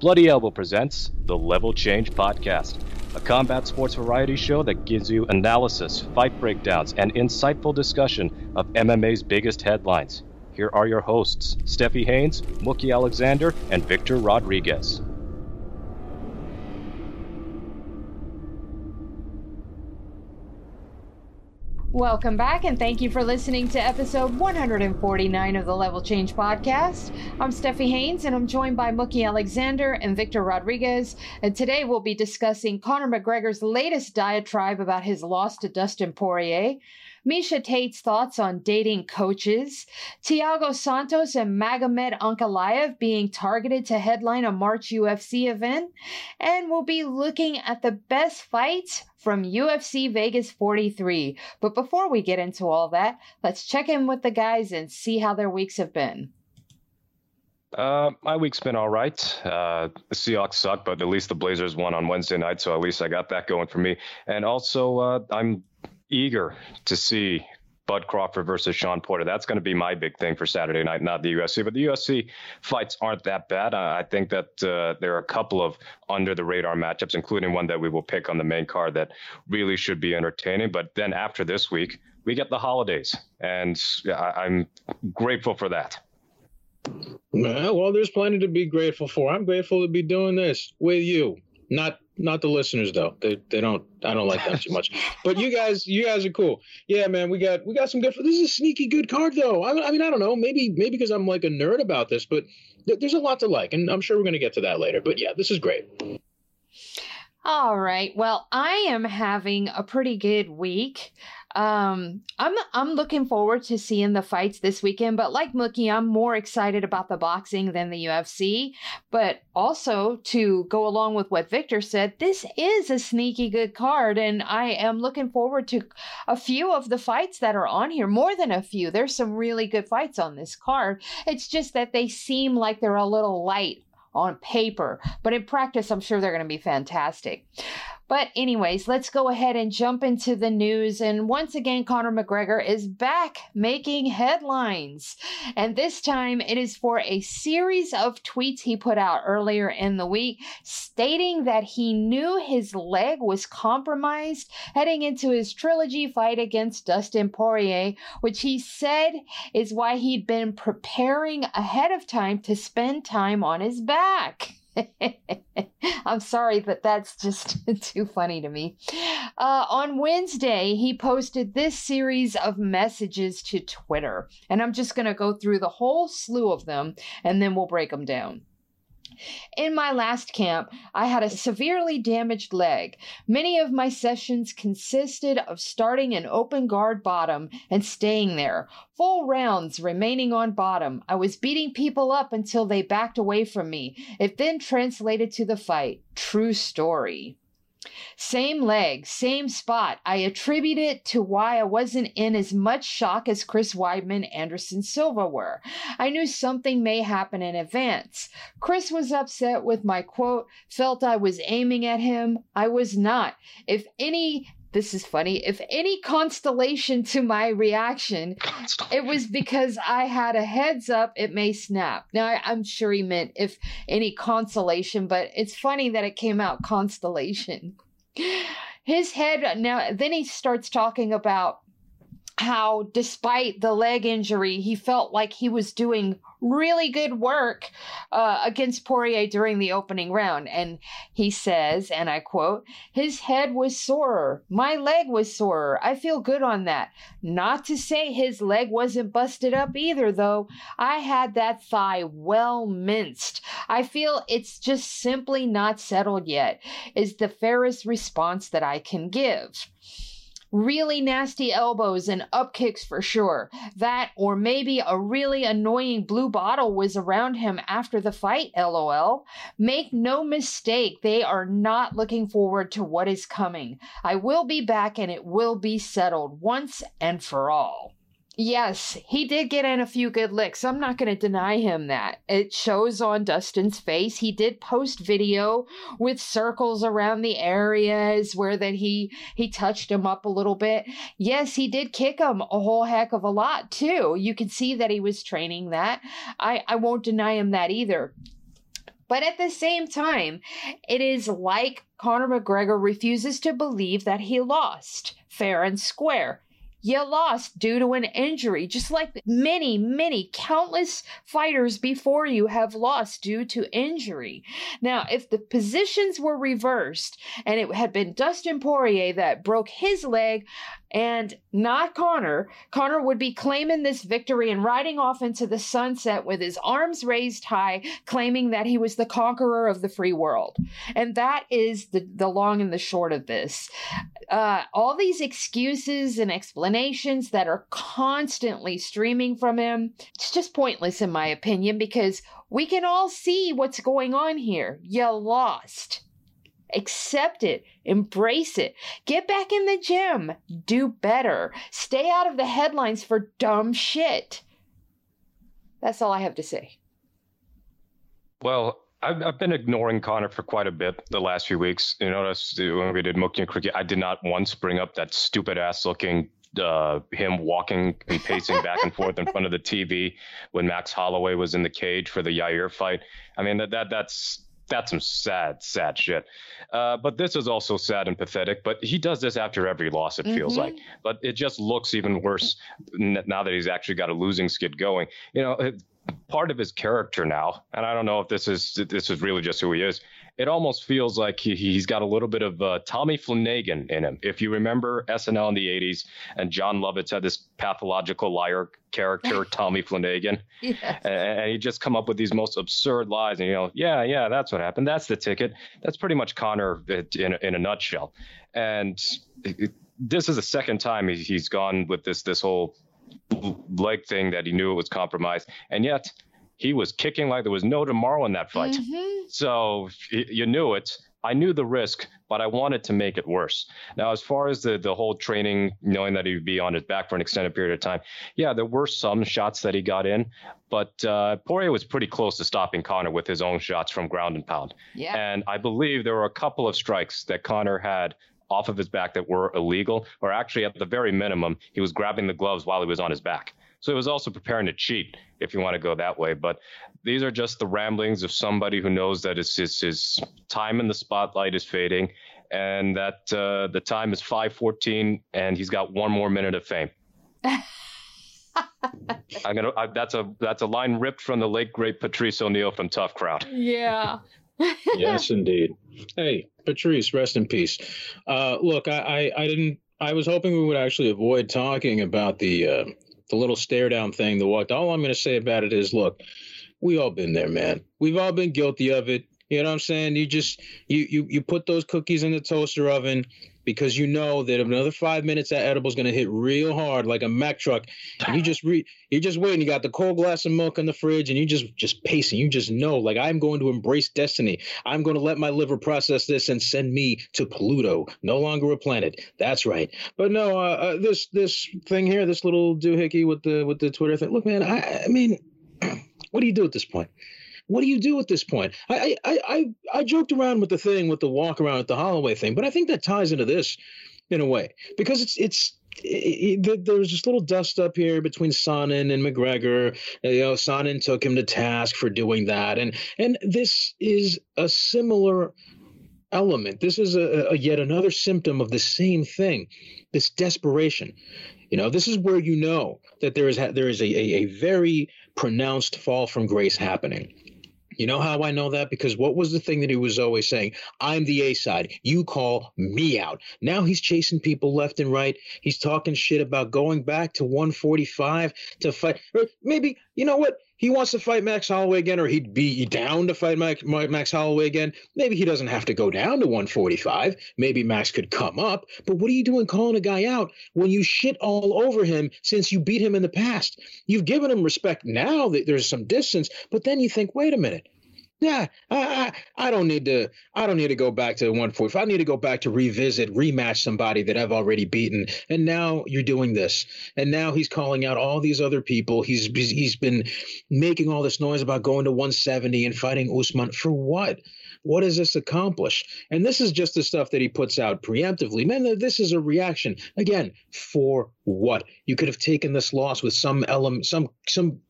Bloody Elbow presents the Level Change Podcast, a combat sports variety show that gives you analysis, fight breakdowns, and insightful discussion of MMA's biggest headlines. Here are your hosts, Steffi Haynes, Mookie Alexander, and Victor Rodriguez. Welcome back, and thank you for listening to episode 149 of the Level Change Podcast. I'm Steffi Haynes, and I'm joined by Mookie Alexander and Victor Rodriguez. And today we'll be discussing Conor McGregor's latest diatribe about his loss to Dustin Poirier, Miesha Tate's thoughts on dating coaches, Thiago Santos and Magomed Ankalaev being targeted to headline a March UFC event, and we'll be looking at the best fights from UFC Vegas 43. But before we get into all that, let's check in with the guys and see how their weeks have been. Uh, my week's been all right. Uh, the Seahawks suck, but at least the Blazers won on Wednesday night, so at least I got that going for me. And also, uh, I'm eager to see Bud Crawford versus Shawn Porter. That's going to be my big thing for Saturday night, not the UFC. But the UFC fights aren't that bad. I think that uh, there are a couple of under the radar matchups, including one that we will pick on the main card that really should be entertaining. But then after this week, we get the holidays, and I- I'm grateful for that. Well, there's plenty to be grateful for. I'm grateful to be doing this with you. Not not the listeners though. They they don't I don't like that too much. But you guys you guys are cool. Yeah, man, we got we got some good. This is a sneaky good card though. I, I mean I don't know. Maybe maybe because I'm like a nerd about this, but th- there's a lot to like, and I'm sure we're gonna get to that later. But yeah, this is great. All right. Well, I am having a pretty good week. Um, I'm I'm looking forward to seeing the fights this weekend, but like Mookie, I'm more excited about the boxing than the UFC. But also to go along with what Victor said, this is a sneaky good card, and I am looking forward to a few of the fights that are on here. More than a few. There's some really good fights on this card. It's just that they seem like they're a little light on paper, but in practice, I'm sure they're going to be fantastic. But, anyways, let's go ahead and jump into the news. And once again, Conor McGregor is back making headlines. And this time it is for a series of tweets he put out earlier in the week stating that he knew his leg was compromised heading into his trilogy fight against Dustin Poirier, which he said is why he'd been preparing ahead of time to spend time on his back. I'm sorry, but that's just too funny to me. Uh, on Wednesday, he posted this series of messages to Twitter, and I'm just going to go through the whole slew of them and then we'll break them down. In my last camp, I had a severely damaged leg. Many of my sessions consisted of starting an open guard bottom and staying there, full rounds remaining on bottom. I was beating people up until they backed away from me. It then translated to the fight. True story. Same leg, same spot. I attribute it to why I wasn't in as much shock as Chris Weidman, Anderson Silva were. I knew something may happen in advance. Chris was upset with my quote, felt I was aiming at him. I was not. If any this is funny. If any constellation to my reaction, it was because I had a heads up it may snap. Now, I, am sure he meant if any consolation, but it's funny that it came out constellation. His head, now, then he starts talking about how despite the leg injury, he felt like he was doing really good work uh, against Poirier during the opening round. And he says, and I quote, his head was sorer. My leg was sorer. I feel good on that. Not to say his leg wasn't busted up either, though. I had that thigh well minced. I feel it's just simply not settled yet, is the fairest response that I can give really nasty elbows and up kicks for sure. That, or maybe a really annoying blue bottle was around him after the fight, lol. Make no mistake, they are not looking forward to what is coming. I will be back and it will be settled once and for all. Yes, he did get in a few good licks. I'm not going to deny him that. It shows on Dustin's face. He did post video with circles around the areas where that he he touched him up a little bit. Yes, he did kick him a whole heck of a lot too. You can see that he was training that. I I won't deny him that either. But at the same time, it is like Conor McGregor refuses to believe that he lost fair and square. You lost due to an injury, just like many, many countless fighters before you have lost due to injury. Now, if the positions were reversed and it had been Dustin Poirier that broke his leg, and not Conor. Conor would be claiming this victory and riding off into the sunset with his arms raised high, claiming that he was the conqueror of the free world. And that is the, the long and the short of this. Uh, all these excuses and explanations that are constantly streaming from him, it's just pointless, in my opinion, because we can all see what's going on here. You lost. Accept it, embrace it, get back in the gym, do better, stay out of the headlines for dumb shit. That's all I have to say. Well, I've, I've been ignoring Conor for quite a bit the last few weeks. You notice when we did Mookie and Cricket, I did not once bring up that stupid ass looking uh, him walking and pacing back and forth in front of the TV when Max Holloway was in the cage for the Yair fight. I mean that that that's that's some sad, sad shit. Uh, but this is also sad and pathetic. But he does this after every loss, it feels mm-hmm. like. But it just looks even worse now that he's actually got a losing skid going. You know, part of his character now, and I don't know if this is this is really just who he is it almost feels like he, he's got a little bit of uh, Tommy Flanagan in him. If you remember SNL in the 80s, and Jon Lovitz had this pathological liar character, Tommy Flanagan, yes. and, and he just come up with these most absurd lies. And, you know, yeah, yeah, that's what happened. That's the ticket. That's pretty much Conor in, in a nutshell. And it, this is the second time he, he's gone with this this whole leg thing that he knew it was compromised. And yet – he was kicking like there was no tomorrow in that fight. Mm-hmm. So you knew it. I knew the risk, but I wanted to make it worse. Now, as far as the the whole training, knowing that he'd be on his back for an extended period of time, yeah, there were some shots that he got in, but uh, Poirier was pretty close to stopping Conor with his own shots from ground and pound. Yeah. And I believe there were a couple of strikes that Conor had off of his back that were illegal, or actually at the very minimum, he was grabbing the gloves while he was on his back. So it was also preparing to cheat, if you want to go that way. But these are just the ramblings of somebody who knows that his, his, his time in the spotlight is fading and that uh, the time is 5:14 and he's got one more minute of fame. I'm gonna. I, that's a that's a line ripped from the late great Patrice O'Neal from Tough Crowd. Yeah. yes, indeed. Hey, Patrice, rest in peace. Uh, look, I, I, I didn't. I was hoping we would actually avoid talking about the uh, the little stare down thing, the walk. All I'm going to say about it is, look, we all been there, man. We've all been guilty of it. You know what I'm saying? You just you you you put those cookies in the toaster oven because you know that another five minutes that edible's gonna hit real hard like a Mack truck. And you just re you're just waiting. You got the cold glass of milk in the fridge and you just just pacing. You just know like I'm going to embrace destiny. I'm to let my liver process this and send me to Pluto, no longer a planet. That's right. But no, uh, uh, this this thing here, this little doohickey with the with the Twitter thing. Look, man, I I mean, what do you do at this point? What do you do at this point? I, I I I joked around with the thing with the walk around at the Holloway thing, but I think that ties into this in a way because it's it's it, it, there was this little dust up here between Sonnen and McGregor. Uh, you know, Sonnen took him to task for doing that, and and this is a similar element. This is a, a yet another symptom of the same thing, this desperation. You know, this is where you know that there is there is a, a, a very pronounced fall from grace happening. You know how I know that? Because what was the thing that he was always saying? I'm the A side. You call me out. Now he's chasing people left and right. He's talking shit about going back to 145 to fight. Maybe, you know what? He wants to fight Max Holloway again, or he'd be down to fight Max, Max Holloway again. Maybe he doesn't have to go down to 145. Maybe Max could come up. But what are you doing calling a guy out when you shit all over him since you beat him in the past? You've given him respect now that there's some distance, but then you think, wait a minute yeah, I, I, I don't need to I don't need to go back to 145. I need to go back to revisit, rematch somebody that I've already beaten. And now you're doing this. And now he's calling out all these other people. He's he's been making all this noise about going to 170 and fighting Usman for what? What does this accomplish? And this is just the stuff that he puts out preemptively. Man, this is a reaction. Again, for what? You could have taken this loss with some element, some some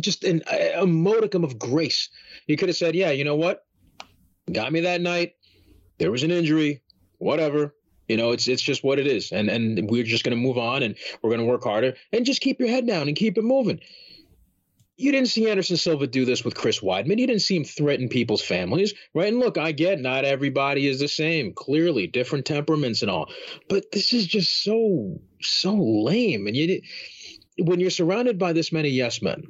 just an, a modicum of grace. You could have said, yeah, you know what? got me that night. There was an injury, whatever. You know, it's it's just what it is, and and we're just going to move on, and we're going to work harder, and just keep your head down and keep it moving. You didn't see Anderson Silva do this with Chris Weidman. You didn't see him threaten people's families, right? And look, I get not everybody is the same. Clearly, different temperaments and all, but this is just so so lame. And you, when you're surrounded by this many yes men,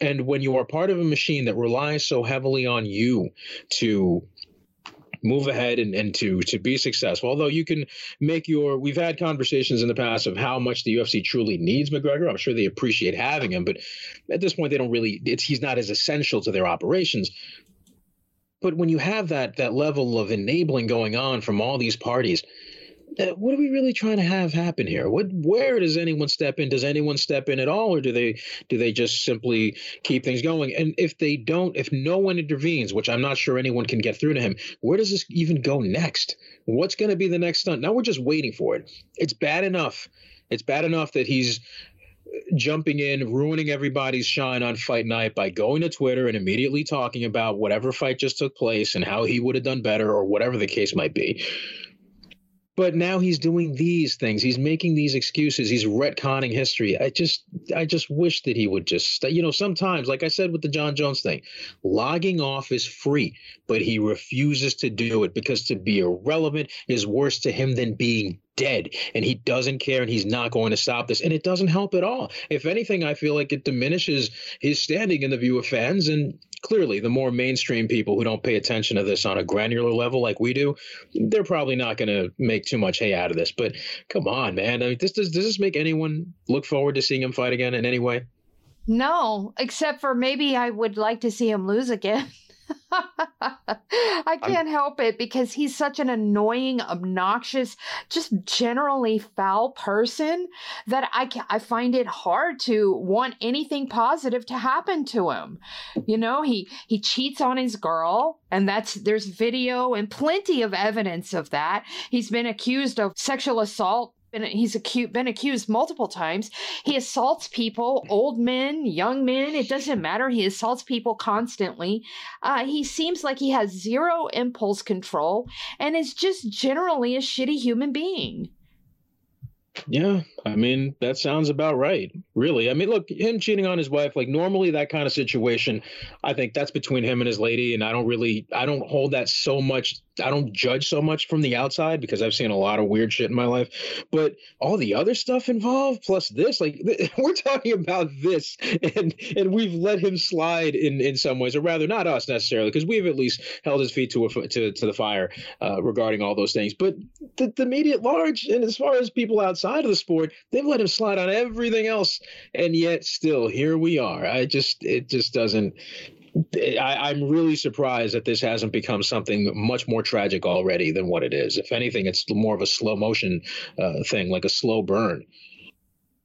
and when you are part of a machine that relies so heavily on you to move ahead and, and to to be successful. Although you can make your we've had conversations in the past of how much the UFC truly needs McGregor. I'm sure they appreciate having him, but at this point they don't really it's he's not as essential to their operations. But when you have that that level of enabling going on from all these parties, Uh, what are we really trying to have happen here? What, where does anyone step in? Does anyone step in at all, or do they do they just simply keep things going? And if they don't, if no one intervenes, which I'm not sure anyone can get through to him, where does this even go next? What's going to be the next stunt? Now we're just waiting for it. It's bad enough. It's bad enough that he's uh, jumping in, ruining everybody's shine on fight night by going to Twitter and immediately talking about whatever fight just took place and how he would have done better or whatever the case might be. But now he's doing these things. He's making these excuses. He's retconning history. I just, I just wish that he would just, you know, sometimes, like I said with the Jon Jones thing, logging off is free, but he refuses to do it because to be irrelevant is worse to him than being dead and he doesn't care and he's not going to stop this and it doesn't help at all if anything i feel like it diminishes his standing in the view of fans and clearly the more mainstream people who don't pay attention to this on a granular level like we do they're probably not going to make too much hay out of this. But come on man. I mean, this does, does this make anyone look forward to seeing him fight again in any way? No except for maybe i would like to see him lose again I can't I'm, help it because he's such an annoying, obnoxious, just generally foul person that I I find it hard to want anything positive to happen to him. You know, he he cheats on his girl and that's there's video and plenty of evidence of that. He's been accused of sexual assault been he's been accused multiple times. He assaults people, old men, young men. It doesn't matter. He assaults people constantly. Uh, he seems like he has zero impulse control and is just generally a shitty human being. Yeah, I mean, that sounds about right. Really. I mean, look, him cheating on his wife, like normally that kind of situation, I think that's between him and his lady. And I don't really, I don't hold that so much. I don't judge so much from the outside because I've seen a lot of weird shit in my life. But all the other stuff involved, plus this, like we're talking about this, and and we've let him slide in in some ways, or rather, not us necessarily, because we've at least held his feet to a, to to the fire uh, regarding all those things. But the, the media at large, and as far as people outside of the sport, they've let him slide on everything else, and yet still here we are. I just it just doesn't. I, am really surprised that this hasn't become something much more tragic already than what it is. If anything, it's more of a slow motion uh, thing, like a slow burn.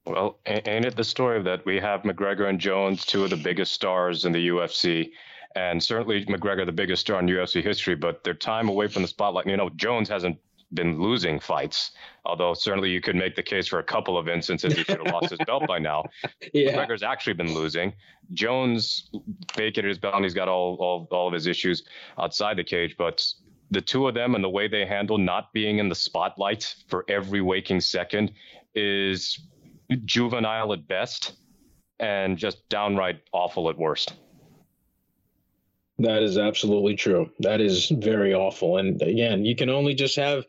Well, ain't it the story that we have McGregor and Jones, two of the biggest stars in the UFC, and certainly McGregor, the biggest star in UFC history, but their time away from the spotlight. You know, Jones hasn't been losing fights. Although certainly you could make the case for a couple of instances he should have lost his belt by now. Yeah. McGregor's actually been losing. Jones vacated his belt and he's got all, all all of his issues outside the cage, but the two of them and the way they handle not being in the spotlight for every waking second is juvenile at best and just downright awful at worst. That is absolutely true. That is very awful. And again, you can only just have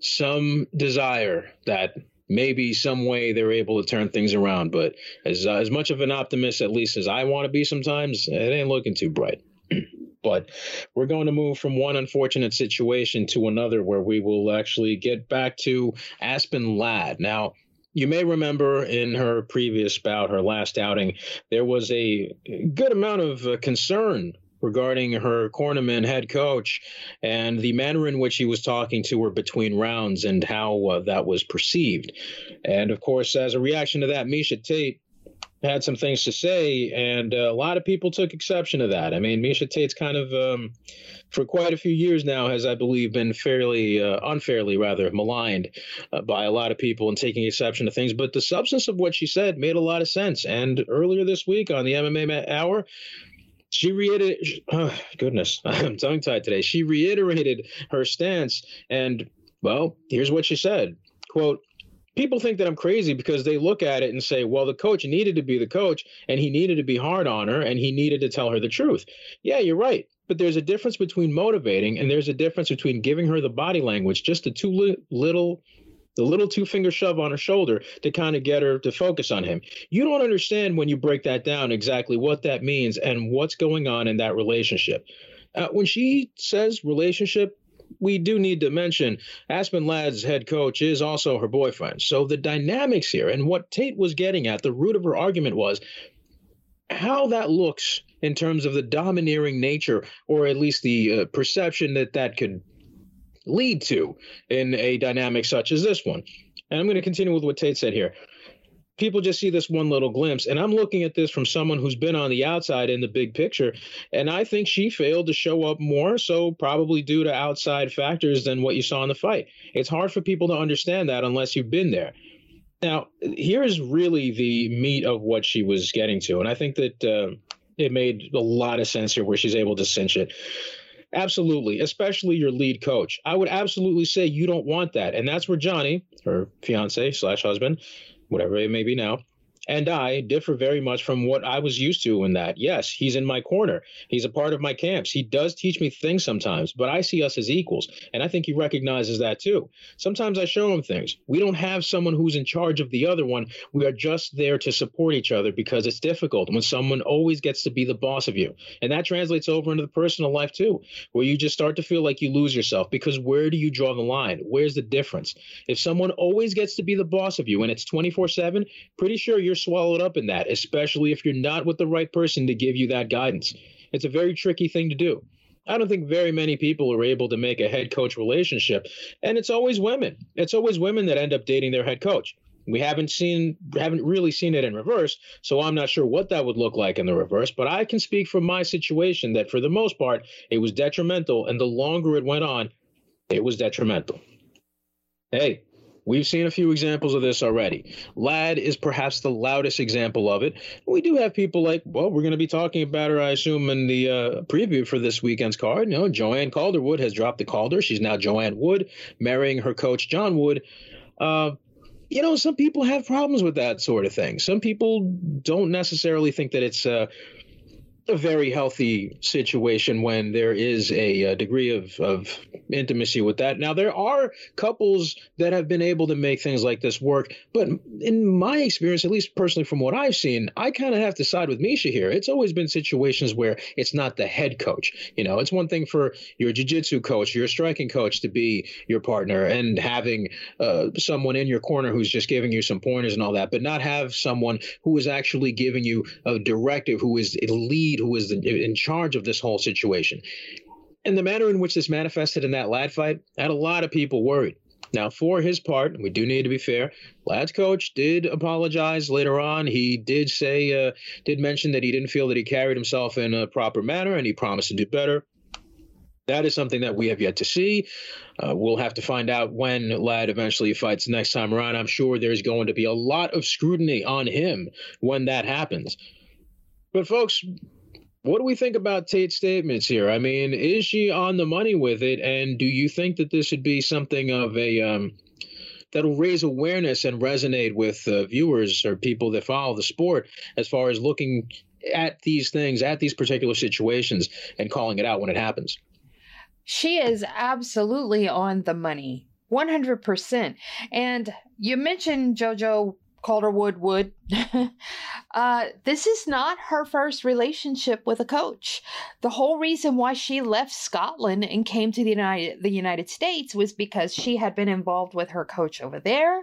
some desire that maybe some way they're able to turn things around. But as uh, as much of an optimist, at least as I want to be, sometimes it ain't looking too bright. but we're going to move from one unfortunate situation to another, where we will actually get back to Aspen Ladd now. You may remember in her previous bout, her last outing, there was a good amount of uh, concern regarding her Cornerman head coach and the manner in which he was talking to her between rounds and how uh, that was perceived. And of course, as a reaction to that, Miesha Tate had some things to say, and uh, a lot of people took exception to that. I mean, Miesha Tate's kind of, um, for quite a few years now, has, I believe, been fairly, uh, unfairly rather, maligned uh, by a lot of people and taking exception to things. But the substance of what she said made a lot of sense. And earlier this week on the MMA Hour, she reiterated, oh, goodness, I'm tongue tied today. She reiterated her stance. And, well, here's what she said quote, people think that I'm crazy because they look at it and say, well, the coach needed to be the coach and he needed to be hard on her and he needed to tell her the truth. Yeah, you're right. But there's a difference between motivating and there's a difference between giving her the body language, just a too li- little the little two finger shove on her shoulder to kind of get her to focus on him. You don't understand when you break that down exactly what that means and what's going on in that relationship. Uh, when she says relationship, we do need to mention Aspen Ladd's head coach is also her boyfriend. So the dynamics here and what Tate was getting at, the root of her argument was how that looks in terms of the domineering nature, or at least the uh, perception that that could lead to in a dynamic such as this one. And I'm going to continue with what Tate said here. People just see this one little glimpse. And I'm looking at this from someone who's been on the outside in the big picture. And I think she failed to show up more, so probably due to outside factors than what you saw in the fight. It's hard for people to understand that unless you've been there. Now, here's really the meat of what she was getting to. And I think that uh, it made a lot of sense here where she's able to cinch it. Absolutely, especially your lead coach. I would absolutely say you don't want that. And that's where Johnny, her fiance slash husband, whatever it may be now, and I differ very much from what I was used to in that. Yes, he's in my corner. He's a part of my camps. He does teach me things sometimes, but I see us as equals. And I think he recognizes that too. Sometimes I show him things. We don't have someone who's in charge of the other one. We are just there to support each other because it's difficult when someone always gets to be the boss of you. And that translates over into the personal life too, where you just start to feel like you lose yourself because where do you draw the line? Where's the difference? If someone always gets to be the boss of you and it's 24 7, pretty sure you're you're swallowed up in that, especially if you're not with the right person to give you that guidance. It's a very tricky thing to do. I don't think very many people are able to make a head coach relationship. And it's always women. It's always women that end up dating their head coach. We haven't seen haven't really seen it in reverse, so I'm not sure what that would look like in the reverse, but I can speak from my situation that for the most part it was detrimental and the longer it went on, it was detrimental. Hey, We've seen a few examples of this already. Ladd is perhaps the loudest example of it. We do have people like, well, we're going to be talking about her, I assume, in the uh, preview for this weekend's card. You know, Joanne Calderwood has dropped the Calder. She's now Joanne Wood, marrying her coach, John Wood. Uh, you know, some people have problems with that sort of thing. Some people don't necessarily think that it's uh, a very healthy situation when there is a, a, degree of, of intimacy with that. Now, there are couples that have been able to make things like this work, but in my experience, at least personally from what I've seen, I kind of have to side with Miesha here. It's always been situations where it's not the head coach. You know, it's one thing for your jiu-jitsu coach, your striking coach to be your partner and having uh, someone in your corner who's just giving you some pointers and all that, but not have someone who is actually giving you a directive, who is lead lead who was in charge of this whole situation. And the manner in which this manifested in that Ladd fight had a lot of people worried. Now, for his part, we do need to be fair. Ladd's coach did apologize later on. He did say, uh, did mention that he didn't feel that he carried himself in a proper manner, and he promised to do better. That is something that we have yet to see. Uh, we'll have to find out when Ladd eventually fights next time around. I'm sure there's going to be a lot of scrutiny on him when that happens. But, folks, what do we think about Tate's statements here? I mean, is she on the money with it? And do you think that this should be something of a um, that'll raise awareness and resonate with uh, viewers or people that follow the sport as far as looking at these things, at these particular situations, and calling it out when it happens? She is absolutely on the money. 100%. And you mentioned JoJo Calderwood would. uh, this is not her first relationship with a coach. The whole reason why she left Scotland and came to the United the United States was because she had been involved with her coach over there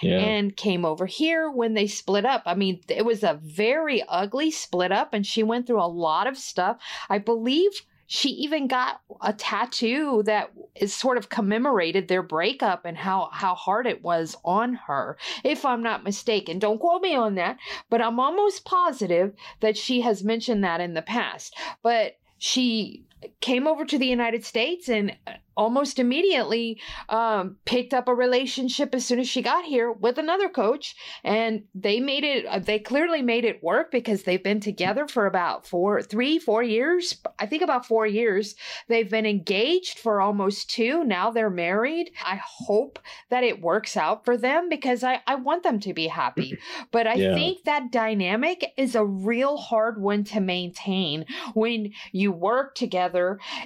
yeah. and came over here when they split up. I mean, it was a very ugly split up and she went through a lot of stuff. I believe she even got a tattoo that is sort of commemorated their breakup and how how hard it was on her if i'm not mistaken. Don't quote me on that but i'm almost positive that she has mentioned that in the past. But she came over to the United States and almost immediately um, picked up a relationship as soon as she got here with another coach. And they made it uh, they clearly made it work because they've been together for about four three four years i think about four years. They've been engaged for almost two. Now they're married. I hope that it works out for them because i, I want them to be happy. But i yeah. think that dynamic is a real hard one to maintain when you work together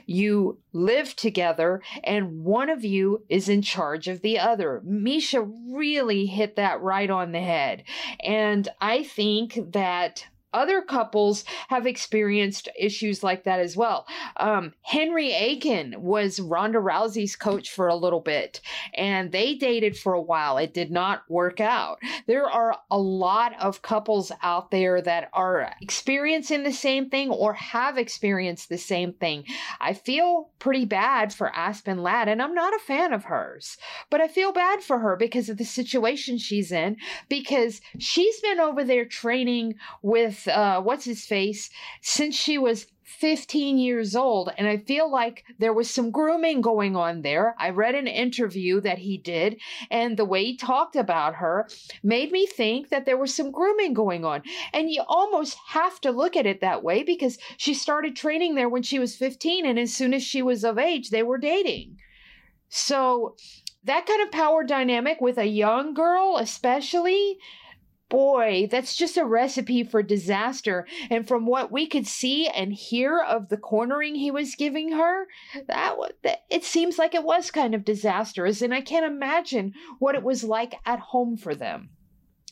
you live together and one of you is in charge of the other. Miesha really hit that right on the head. And I think that other couples have experienced issues like that as well. Um, Henry Akins was Ronda Rousey's coach for a little bit, and they dated for a while. It did not work out. There are a lot of couples out there that are experiencing the same thing or have experienced the same thing. I feel pretty bad for Aspen Ladd, and I'm not a fan of hers, but I feel bad for her because of the situation she's in, because she's been over there training with uh, what's his face since she was 15 years old. And I feel like there was some grooming going on there. I read an interview that he did, and the way he talked about her made me think that there was some grooming going on. And you almost have to look at it that way because she started training there when she was 15, and as soon as she was of age, they were dating. So, that kind of power dynamic with a young girl, especially, boy, that's just a recipe for disaster. And from what we could see and hear of the cornering he was giving her, that, that it seems like it was kind of disastrous. And I can't imagine what it was like at home for them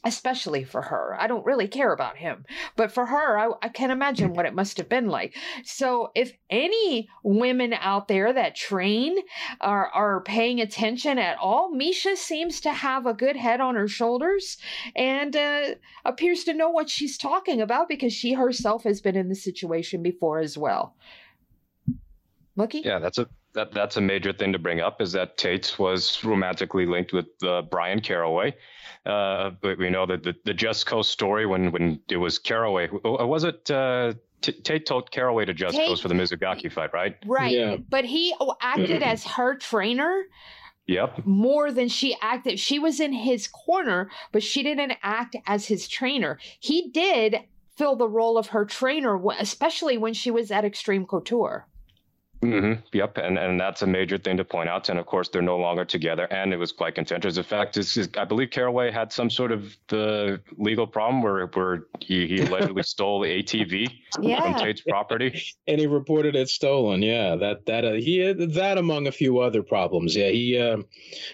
especially for her. I don't really care about him, but for her, I, I can't imagine what it must have been like. So, if any women out there that train are, are paying attention at all, Miesha seems to have a good head on her shoulders and uh, appears to know what she's talking about because she herself has been in the situation before as well. Lucky? Yeah, that's a that that's a major thing to bring up is that Tate was romantically linked with uh, Bryan Caraway. Uh, but we know that the, the Just Coast story when when it was Caraway, uh, was it uh, T- Tate told Caraway to Just Tate, Coast for the Mizugaki fight, right? Right. Yeah. But he acted as her trainer. Yep. More than she acted. She was in his corner, but she didn't act as his trainer. He did fill the role of her trainer, especially when she was at Extreme Couture. Mm-hmm. Yep, and and that's a major thing to point out. And of course, they're no longer together, and it was quite contentious. In fact, is, I believe Caraway had some sort of the legal problem where where he, he allegedly stole the ATV yeah. from Tate's property, and he reported it stolen. Yeah, that that uh, he had that among a few other problems. Yeah, he uh,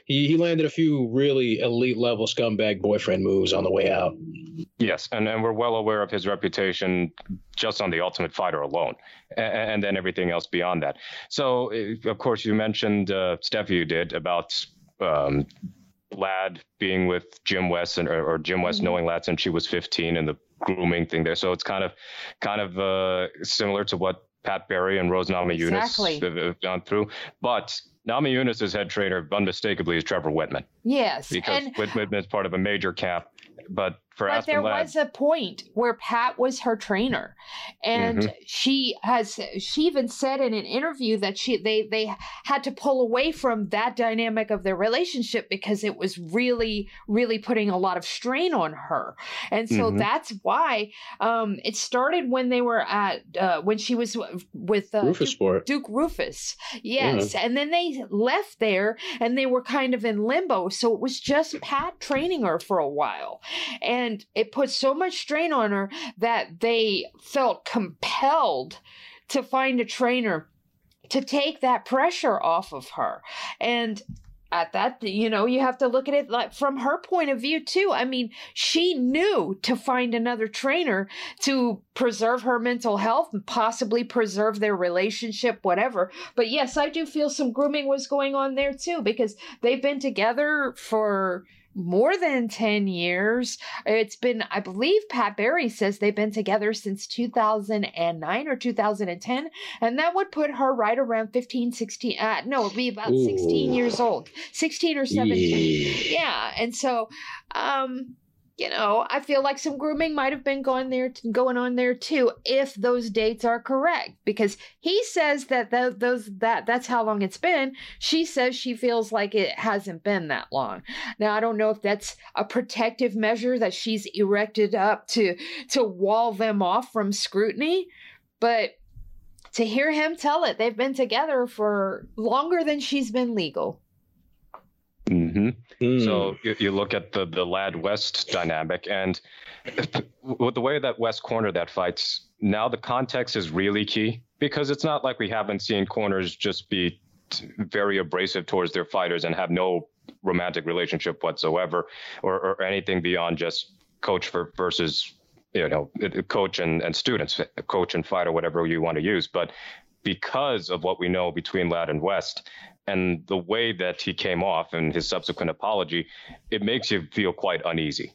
he he landed a few really elite level scumbag boyfriend moves on the way out. Yes, and and we're well aware of his reputation just on the Ultimate Fighter alone, and, and then everything else beyond that. So, of course, you mentioned uh, you did about um, Ladd being with Jim West and or, or Jim West mm-hmm. knowing Ladd since she was 15 and the grooming thing there. So it's kind of kind of uh, similar to what Pat Barry and Rose Namajunas exactly. have, have gone through, but Namajunas' head trainer unmistakably is Trevor Wittman. Yes, because and, Wittman is part of a major camp, but for but Aspen there Ladd. was a point where Pat was her trainer, and mm-hmm. she has she even said in an interview that she they they had to pull away from that dynamic of their relationship because it was really really putting a lot of strain on her, and so mm-hmm. that's why um, it started when they were at uh, when she was with uh, Rufus Duke, Duke Roufus, yes, yeah. and then they left there and they were kind of in limbo, so it was just Pat training her for a while, and and it put so much strain on her that they felt compelled to find a trainer to take that pressure off of her. And at that you know you have to look at it like from her point of view too i mean she knew to find another trainer to preserve her mental health and possibly preserve their relationship whatever but yes i do feel some grooming was going on there too because they've been together for more than 10 years. It's been, I believe Pat Barry says they've been together since 2009 or 2010. And that would put her right around 15, 16. Uh, no, it'd be about Ooh. 16 years old, 16 or 17. Yeah. yeah. And so, um, you know, I feel like some grooming might have been going there, going on there too, if those dates are correct. Because he says that th- those that that's how long it's been. She says she feels like it hasn't been that long. Now I don't know if that's a protective measure that she's erected up to to wall them off from scrutiny, but to hear him tell it, they've been together for longer than she's been legal. Mm-hmm. Mm. So you, you, look at the the Ladd West dynamic, and with the way that West cornered that fight, now the context is really key because it's not like we haven't seen corners just be very abrasive towards their fighters and have no romantic relationship whatsoever, or, or anything beyond just coach for, versus you know coach and, and students, coach and fighter, whatever you want to use, but because of what we know between Ladd and West, and the way that he came off and his subsequent apology, it makes you feel quite uneasy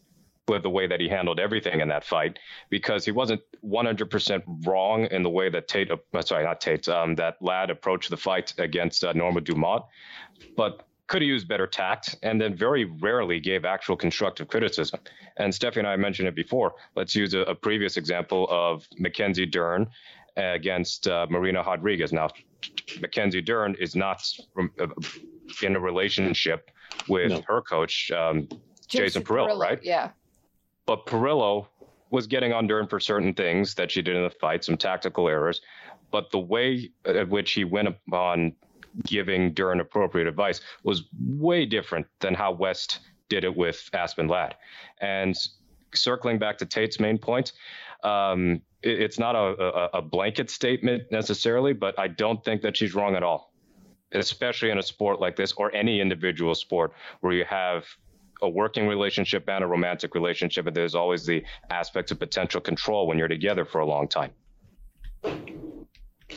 with the way that he handled everything in that fight because he wasn't 100% wrong in the way that Tate, uh, sorry, not Tate, um, that Ladd approached the fight against uh, Norma Dumont, but could have used better tact and then very rarely gave actual constructive criticism. And Stephanie and I mentioned it before. Let's use a, a previous example of Mackenzie Dern against uh, Marina Rodriguez. Now, Mackenzie Dern is not uh, in a relationship with no. her coach, um, Jason, Perillo, Parillo, right? Yeah. But Perillo was getting on Dern for certain things that she did in the fight, some tactical errors. But the way at which he went upon giving Dern appropriate advice was way different than how West did it with Aspen Ladd. And circling back to Tate's main point, um, it, it's not a, a, a blanket statement necessarily, but I don't think that she's wrong at all, especially in a sport like this or any individual sport where you have a working relationship and a romantic relationship, and there's always the aspect of potential control when you're together for a long time.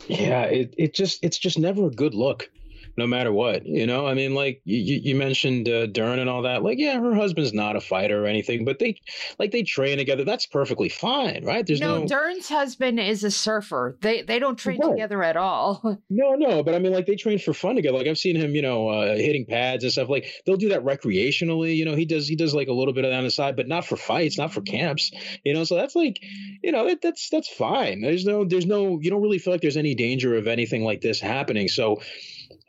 Yeah, it, it just it's just never a good look no matter what. You know, I mean, like you, you mentioned uh, Dern and all that. Like, yeah, her husband's not a fighter or anything, but they like they train together. That's perfectly fine, right? There's no, no... Dern's husband is a surfer. They they don't train together at all. No, no, but I mean, like they train for fun together. Like I've seen him, you know, uh, hitting pads and stuff. Like they'll do that recreationally. You know, he does he does like a little bit of that on the side, but not for fights, not for camps. You know, so that's like, you know, that, that's that's fine. There's no there's no you don't really feel like there's any danger of anything like this happening. So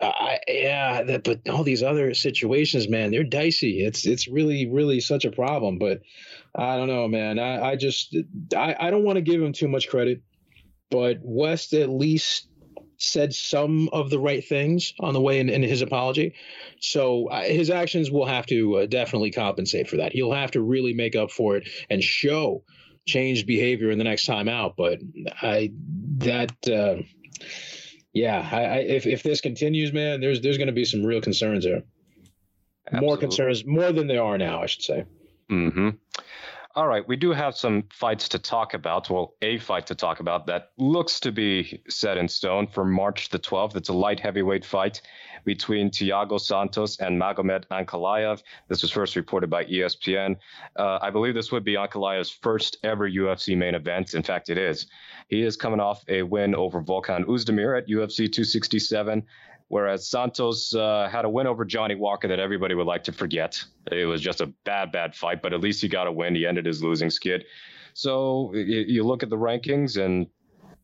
I, yeah, that, but all these other situations, man, they're dicey. It's it's really really such a problem. But I don't know, man. I, I just I, I don't want to give him too much credit, but West at least said some of the right things on the way in, in his apology. So uh, his actions will have to uh, definitely compensate for that. He'll have to really make up for it and show changed behavior in the next time out. But I that. Uh, yeah, I, I, if if this continues, man, there's there's going to be some real concerns there. Absolutely. More concerns, more than there are now, I should say. Hmm. All right, we do have some fights to talk about. Well, a fight to talk about that looks to be set in stone for March the 12th. It's a light heavyweight fight between Thiago Santos and Magomed Ankalaev. This was first reported by ESPN. Uh, I believe this would be Ankalaev's first ever UFC main event. In fact, it is. He is coming off a win over Volkan Oezdemir at UFC 267 whereas Santos uh, had a win over Johnny Walker that everybody would like to forget. It was just a bad, bad fight, but at least he got a win. He ended his losing skid. So you, you look at the rankings, and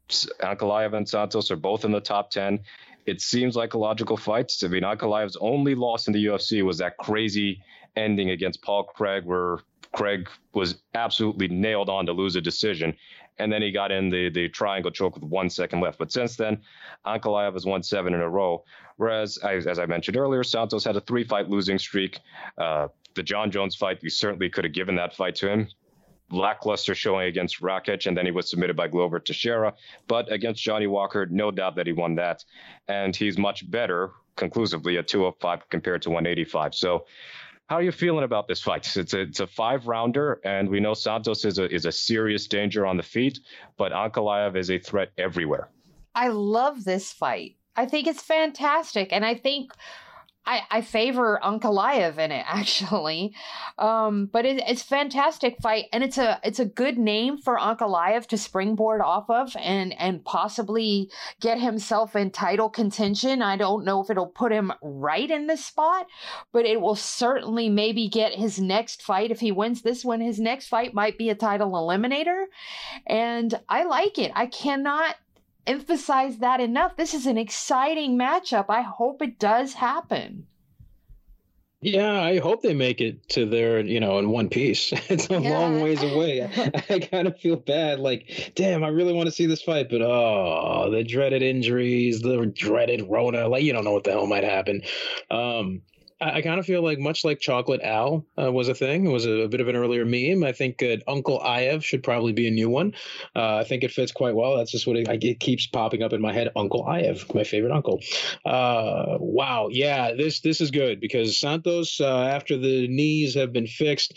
Ankalaev and Santos are both in the top 10. It seems like a logical fight. I mean, Ankalaev's only loss in the UFC was that crazy ending against Paul Craig, where Craig was absolutely nailed on to lose a decision and then he got in the the triangle choke with one second left. But since then, Ankalaev has won seven in a row. Whereas, as I mentioned earlier, Santos had a three fight losing streak. Uh, the Jon Jones fight, you certainly could have given that fight to him. Lackluster showing against Rakic, and then he was submitted by Glover Teixeira. But against Johnny Walker, no doubt that he won that. And he's much better conclusively at 205 compared to 185. So how are you feeling about this fight? It's a, it's a five rounder, and we know Santos is a, is a serious danger on the feet, but Ankalaev is a threat everywhere. I love this fight. I think it's fantastic. And I think I, I favor Ankalaev in it actually, um, but it, it's fantastic fight, and it's a it's a good name for Ankalaev to springboard off of, and and possibly get himself in title contention. I don't know if it'll put him right in this spot, but it will certainly maybe get his next fight if he wins this one. His next fight might be a title eliminator, and I like it. I cannot emphasize that enough. This is an exciting matchup. I hope it does happen. Yeah, I hope they make it to their, you know, in one piece. it's a yeah. long ways away. I, I kind of feel bad. Like, damn, I really want to see this fight, but oh, the dreaded injuries, the dreaded Rona. Like, you don't know what the hell might happen. Um, I, I kind of feel like much like Chocolate Al uh, was a thing. It was a, a, bit of an earlier meme. I think uh, Uncle Aiev should probably be a new one. Uh, I think it fits quite well. That's just what it, it, keeps popping up in my head. Uncle Aiev, my favorite uncle. Uh, wow, yeah, this this is good because Santos, uh, after the knees have been fixed,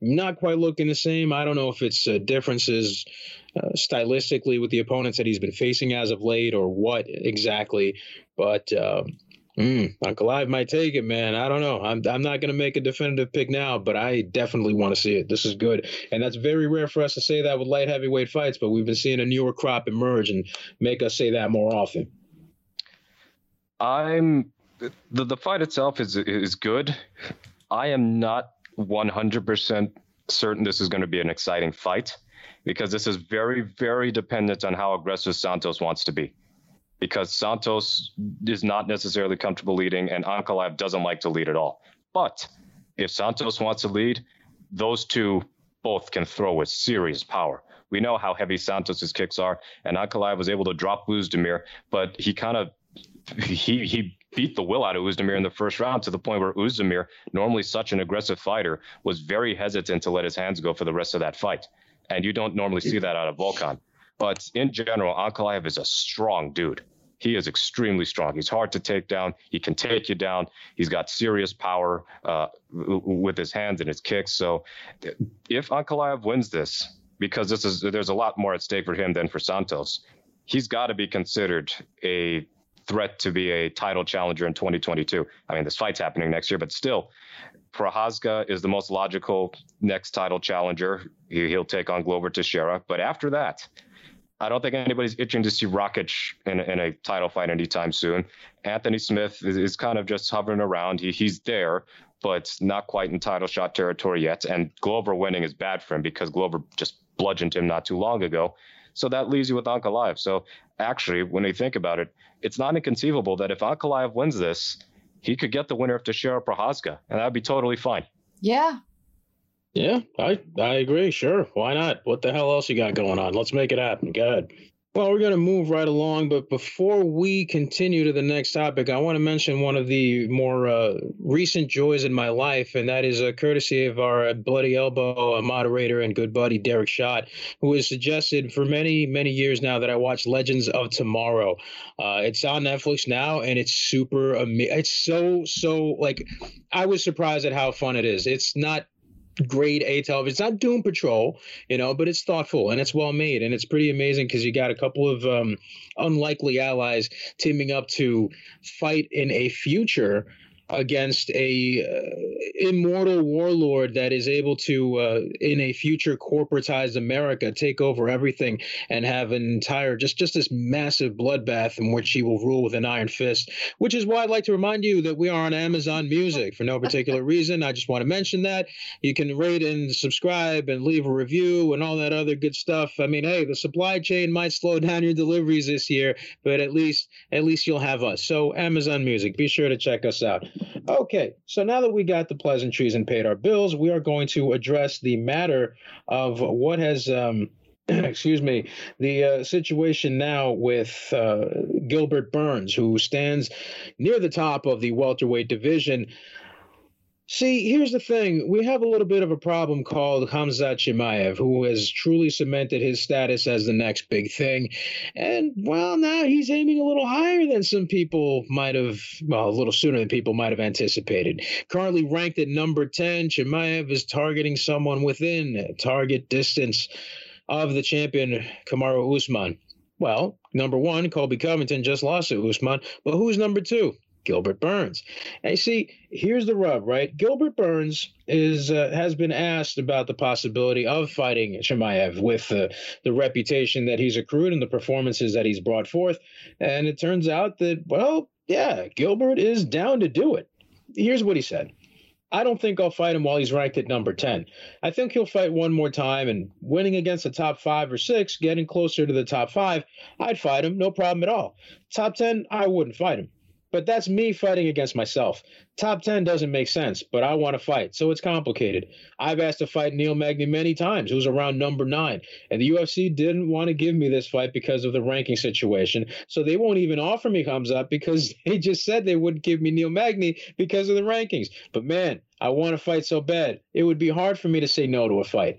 not quite looking the same. I don't know if it's uh, differences uh, stylistically with the opponents that he's been facing as of late or what exactly, but. Um, Mm, Uncle Ive might take it, man. I don't know. I'm I'm not to make a definitive pick now, but I definitely want to see it. This is good, and that's very rare for us to say that with light heavyweight fights. But we've been seeing a newer crop emerge and make us say that more often. I'm the the fight itself is is good. I am not 100% certain this is going to be an exciting fight because this is very very dependent on how aggressive Santos wants to be because Santos is not necessarily comfortable leading and Ankalaev doesn't like to lead at all. But if Santos wants to lead, those two both can throw with serious power. We know how heavy Santos's kicks are, and Ankalaev was able to drop Oezdemir, but he kind of he he beat the will out of Oezdemir in the first round to the point where Oezdemir, normally such an aggressive fighter, was very hesitant to let his hands go for the rest of that fight. And you don't normally see that out of Volkan. But in general, Ankalaev is a strong dude. He is extremely strong. He's hard to take down. He can take you down. He's got serious power uh, with his hands and his kicks. So if Ankalaev wins this, because this is there's a lot more at stake for him than for Santos, he's got to be considered a threat to be a title challenger in 2022. I mean, this fight's happening next year, but still, Prochazka is the most logical next title challenger. He'll take on Glover Teixeira. But after that, I don't think anybody's itching to see Rakic in, in a title fight anytime soon. Anthony Smith is, is kind of just hovering around. He, he's there, but not quite in title shot territory yet. And Glover winning is bad for him because Glover just bludgeoned him not too long ago. So that leaves you with Ankalaev. So actually, when you think about it, it's not inconceivable that if Ankalaev wins this, he could get the winner of Teixeira Prochazka, and that'd be totally fine. Yeah, yeah, I I agree. Sure, why not? What the hell else you got going on? Let's make it happen. Go ahead. Well, we're going to move right along, but before we continue to the next topic, I want to mention one of the more uh, recent joys in my life, and that is a courtesy of our Bloody Elbow moderator and good buddy Derek Schott, who has suggested for many, many years now that I watch Legends of Tomorrow. Uh, it's on Netflix now, and it's super amazing. It's so, so like, I was surprised at how fun it is. It's not grade A television. It's not Doom Patrol, you know, but it's thoughtful and it's well made and it's pretty amazing because you got a couple of um, unlikely allies teaming up to fight in a future against a uh, immortal warlord that is able to uh, in a future corporatized america take over everything and have an entire just just this massive bloodbath in which he will rule with an iron fist which is why i'd like to remind you that we are on amazon music. For no particular reason i just want to mention that. You can rate and subscribe and leave a review and all that other good stuff. I mean hey the supply chain might slow down your deliveries this year but at least at least you'll have us. So amazon music be sure to check us out Okay, so now that we got the pleasantries and paid our bills, we are going to address the matter of what has. Um, excuse me, the uh, situation now with uh, Gilbert Burns, who stands near the top of the welterweight division. See, here's the thing. We have a little bit of a problem called Khamzat Chimaev, who has truly cemented his status as the next big thing. And, well, now he's aiming a little higher than some people might have, well, a little sooner than people might have anticipated. Currently ranked at number 10, Chimaev is targeting someone within target distance of the champion, Kamaru Usman. Well, number one, Colby Covington just lost to Usman, but who's number two? Gilbert Burns. And you see, here's the rub, right? Gilbert Burns is uh, has been asked about the possibility of fighting Chimaev with uh, the reputation that he's accrued and the performances that he's brought forth. And it turns out that, well, yeah, Gilbert is down to do it. Here's what he said. I don't think I'll fight him while he's ranked at number 10. I think he'll fight one more time and winning against the top five or six, getting closer to the top five, I'd fight him, no problem at all. Top 10, I wouldn't fight him. But that's me fighting against myself. Top 10 doesn't make sense, but I want to fight, so it's complicated. I've asked to fight Neil Magny many times. Was around number nine, and the UFC didn't want to give me this fight because of the ranking situation. So they won't even offer me thumbs up because they just said they wouldn't give me Neil Magny because of the rankings. But man, I want to fight so bad. It would be hard for me to say no to a fight.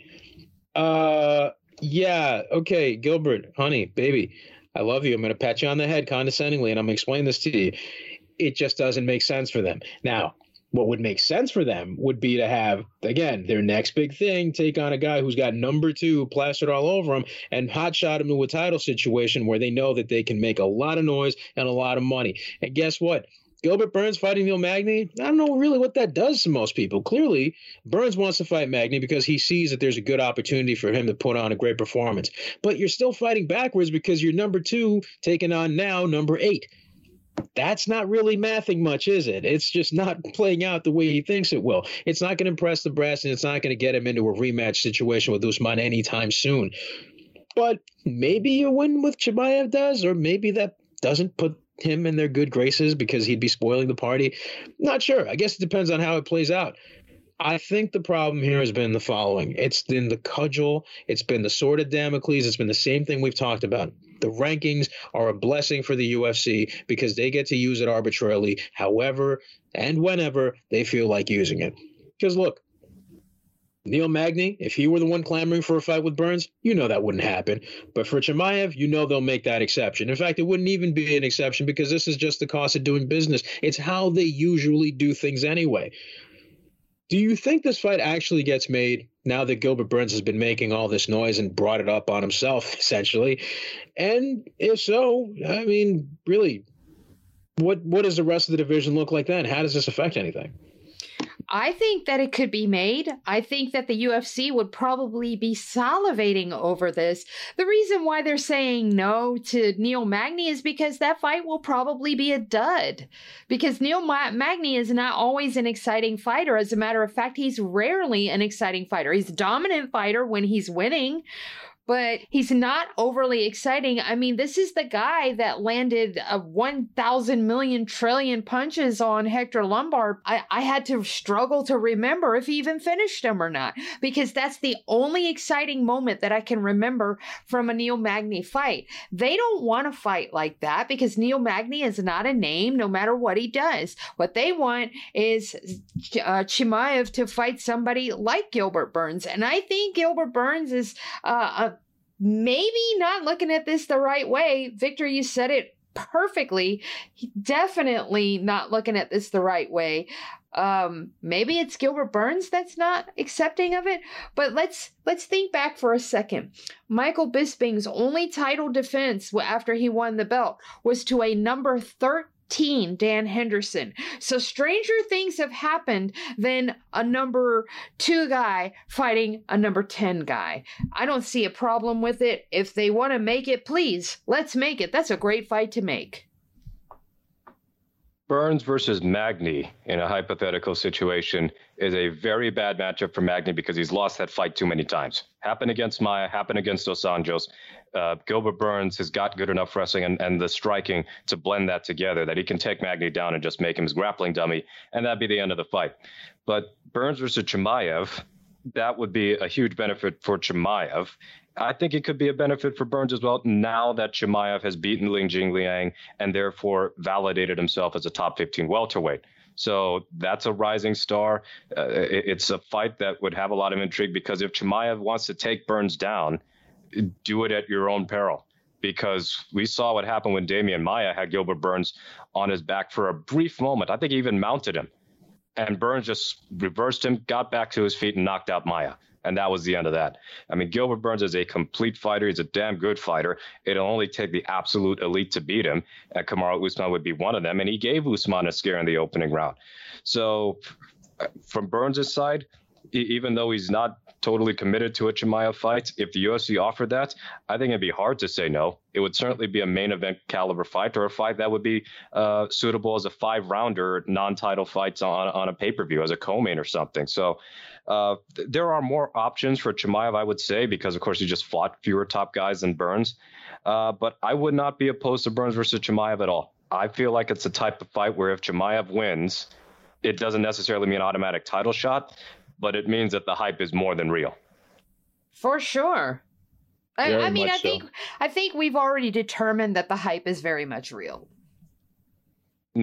Uh, yeah, okay, Gilbert, honey, baby. I love you. I'm going to pat you on the head condescendingly, and I'm going to explain this to you. It just doesn't make sense for them. Now, what would make sense for them would be to have again their next big thing take on a guy who's got number two plastered all over him and hotshot him to a title situation where they know that they can make a lot of noise and a lot of money and guess what Gilbert Burns fighting Neil Magny, I don't know really what that does to most people. Clearly, Burns wants to fight Magny because he sees that there's a good opportunity for him to put on a great performance. But you're still fighting backwards because you're number two taking on now number eight. That's not really mathing much, is it? It's just not playing out the way he thinks it will. It's not going to impress the brass, and it's not going to get him into a rematch situation with Usman anytime soon. But maybe you win with Chimaev does, or maybe that doesn't put him in their good graces because he'd be spoiling the party? Not sure. I guess it depends on how it plays out. I think the problem here has been the following. It's been the cudgel, it's been the sword of Damocles, it's been the same thing we've talked about. The rankings are a blessing for the UFC because they get to use it arbitrarily, however and whenever they feel like using it. Because look, Neil Magny, if he were the one clamoring for a fight with Burns, you know that wouldn't happen. But for Chimaev, you know they'll make that exception. In fact, it wouldn't even be an exception because this is just the cost of doing business. It's how they usually do things anyway. Do you think this fight actually gets made now that Gilbert Burns has been making all this noise and brought it up on himself, essentially? And if so, I mean, really, what what does the rest of the division look like then? How does this affect anything? I think that it could be made. I think that the UFC would probably be salivating over this. The reason why they're saying no to Neil Magny is because that fight will probably be a dud. Because Neil Ma- Magny is not always an exciting fighter. As a matter of fact, he's rarely an exciting fighter. He's a dominant fighter when he's winning, but he's not overly exciting. I mean, this is the guy that landed a 1,000 million trillion punches on Hector Lombard. I, I had to struggle to remember if he even finished him or not, because that's the only exciting moment that I can remember from a Neil Magny fight. They don't want to fight like that because Neil Magny is not a name no matter what he does. What they want is uh, Chimaev to fight somebody like Gilbert Burns. And I think Gilbert Burns is uh, a maybe not looking at this the right way. Victor, you said it perfectly. Definitely not looking at this the right way. Um, maybe it's Gilbert Burns that's not accepting of it. But let's let's think back for a second. Michael Bisping's only title defense after he won the belt was to a number 13 Teen Dan Henderson. So stranger things have happened than a number two guy fighting a number 10 guy. I don't see a problem with it. If they want to make it, please, let's make it. That's a great fight to make. Burns versus Magny in a hypothetical situation is a very bad matchup for Magny because he's lost that fight too many times. Happened against Maia, happened against Dos Anjos. Uh, Gilbert Burns has got good enough wrestling and, and the striking to blend that together that he can take Magny down and just make him his grappling dummy, and that'd be the end of the fight. But Burns versus Chimaev, that would be a huge benefit for Chimaev. I think it could be a benefit for Burns as well now that Chimaev has beaten Li Jingliang and therefore validated himself as a top 15 welterweight. So that's a rising star. Uh, it, it's a fight that would have a lot of intrigue because if Chimaev wants to take Burns down, do it at your own peril. Because we saw what happened when Demian Maia had Gilbert Burns on his back for a brief moment. I think he even mounted him. And Burns just reversed him, got back to his feet, and knocked out Maia. And that was the end of that. I mean, Gilbert Burns is a complete fighter. He's a damn good fighter. It'll only take the absolute elite to beat him. And Kamaru Usman would be one of them. And he gave Usman a scare in the opening round. So, from Burns' side, even though he's not totally committed to a Chimaev fight, if the UFC offered that, I think it'd be hard to say no. It would certainly be a main event caliber fight or a fight that would be uh, suitable as a five rounder non title fight on, on a pay per view as a co main or something. So uh, th- there are more options for Chimaev, I would say, because of course he just fought fewer top guys than Burns. Uh, but I would not be opposed to Burns versus Chimaev at all. I feel like it's a type of fight where if Chimaev wins, it doesn't necessarily mean an automatic title shot, but it means that the hype is more than real. For sure. I, I mean, I think so. I think we've already determined that the hype is very much real.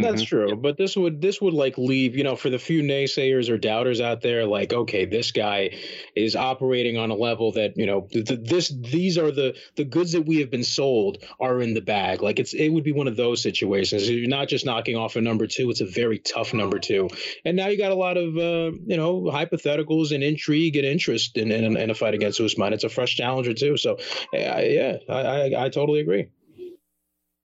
That's mm-hmm. true, but this would this would like leave you know for the few naysayers or doubters out there like okay this guy is operating on a level that you know th- th- this these are the the goods that we have been sold are in the bag like it's it would be one of those situations you're not just knocking off a number two it's a very tough number two and now you got a lot of uh, you know hypotheticals and intrigue and interest in, in, in a fight against Usman it's a fresh challenger too so yeah yeah I, I, I totally agree.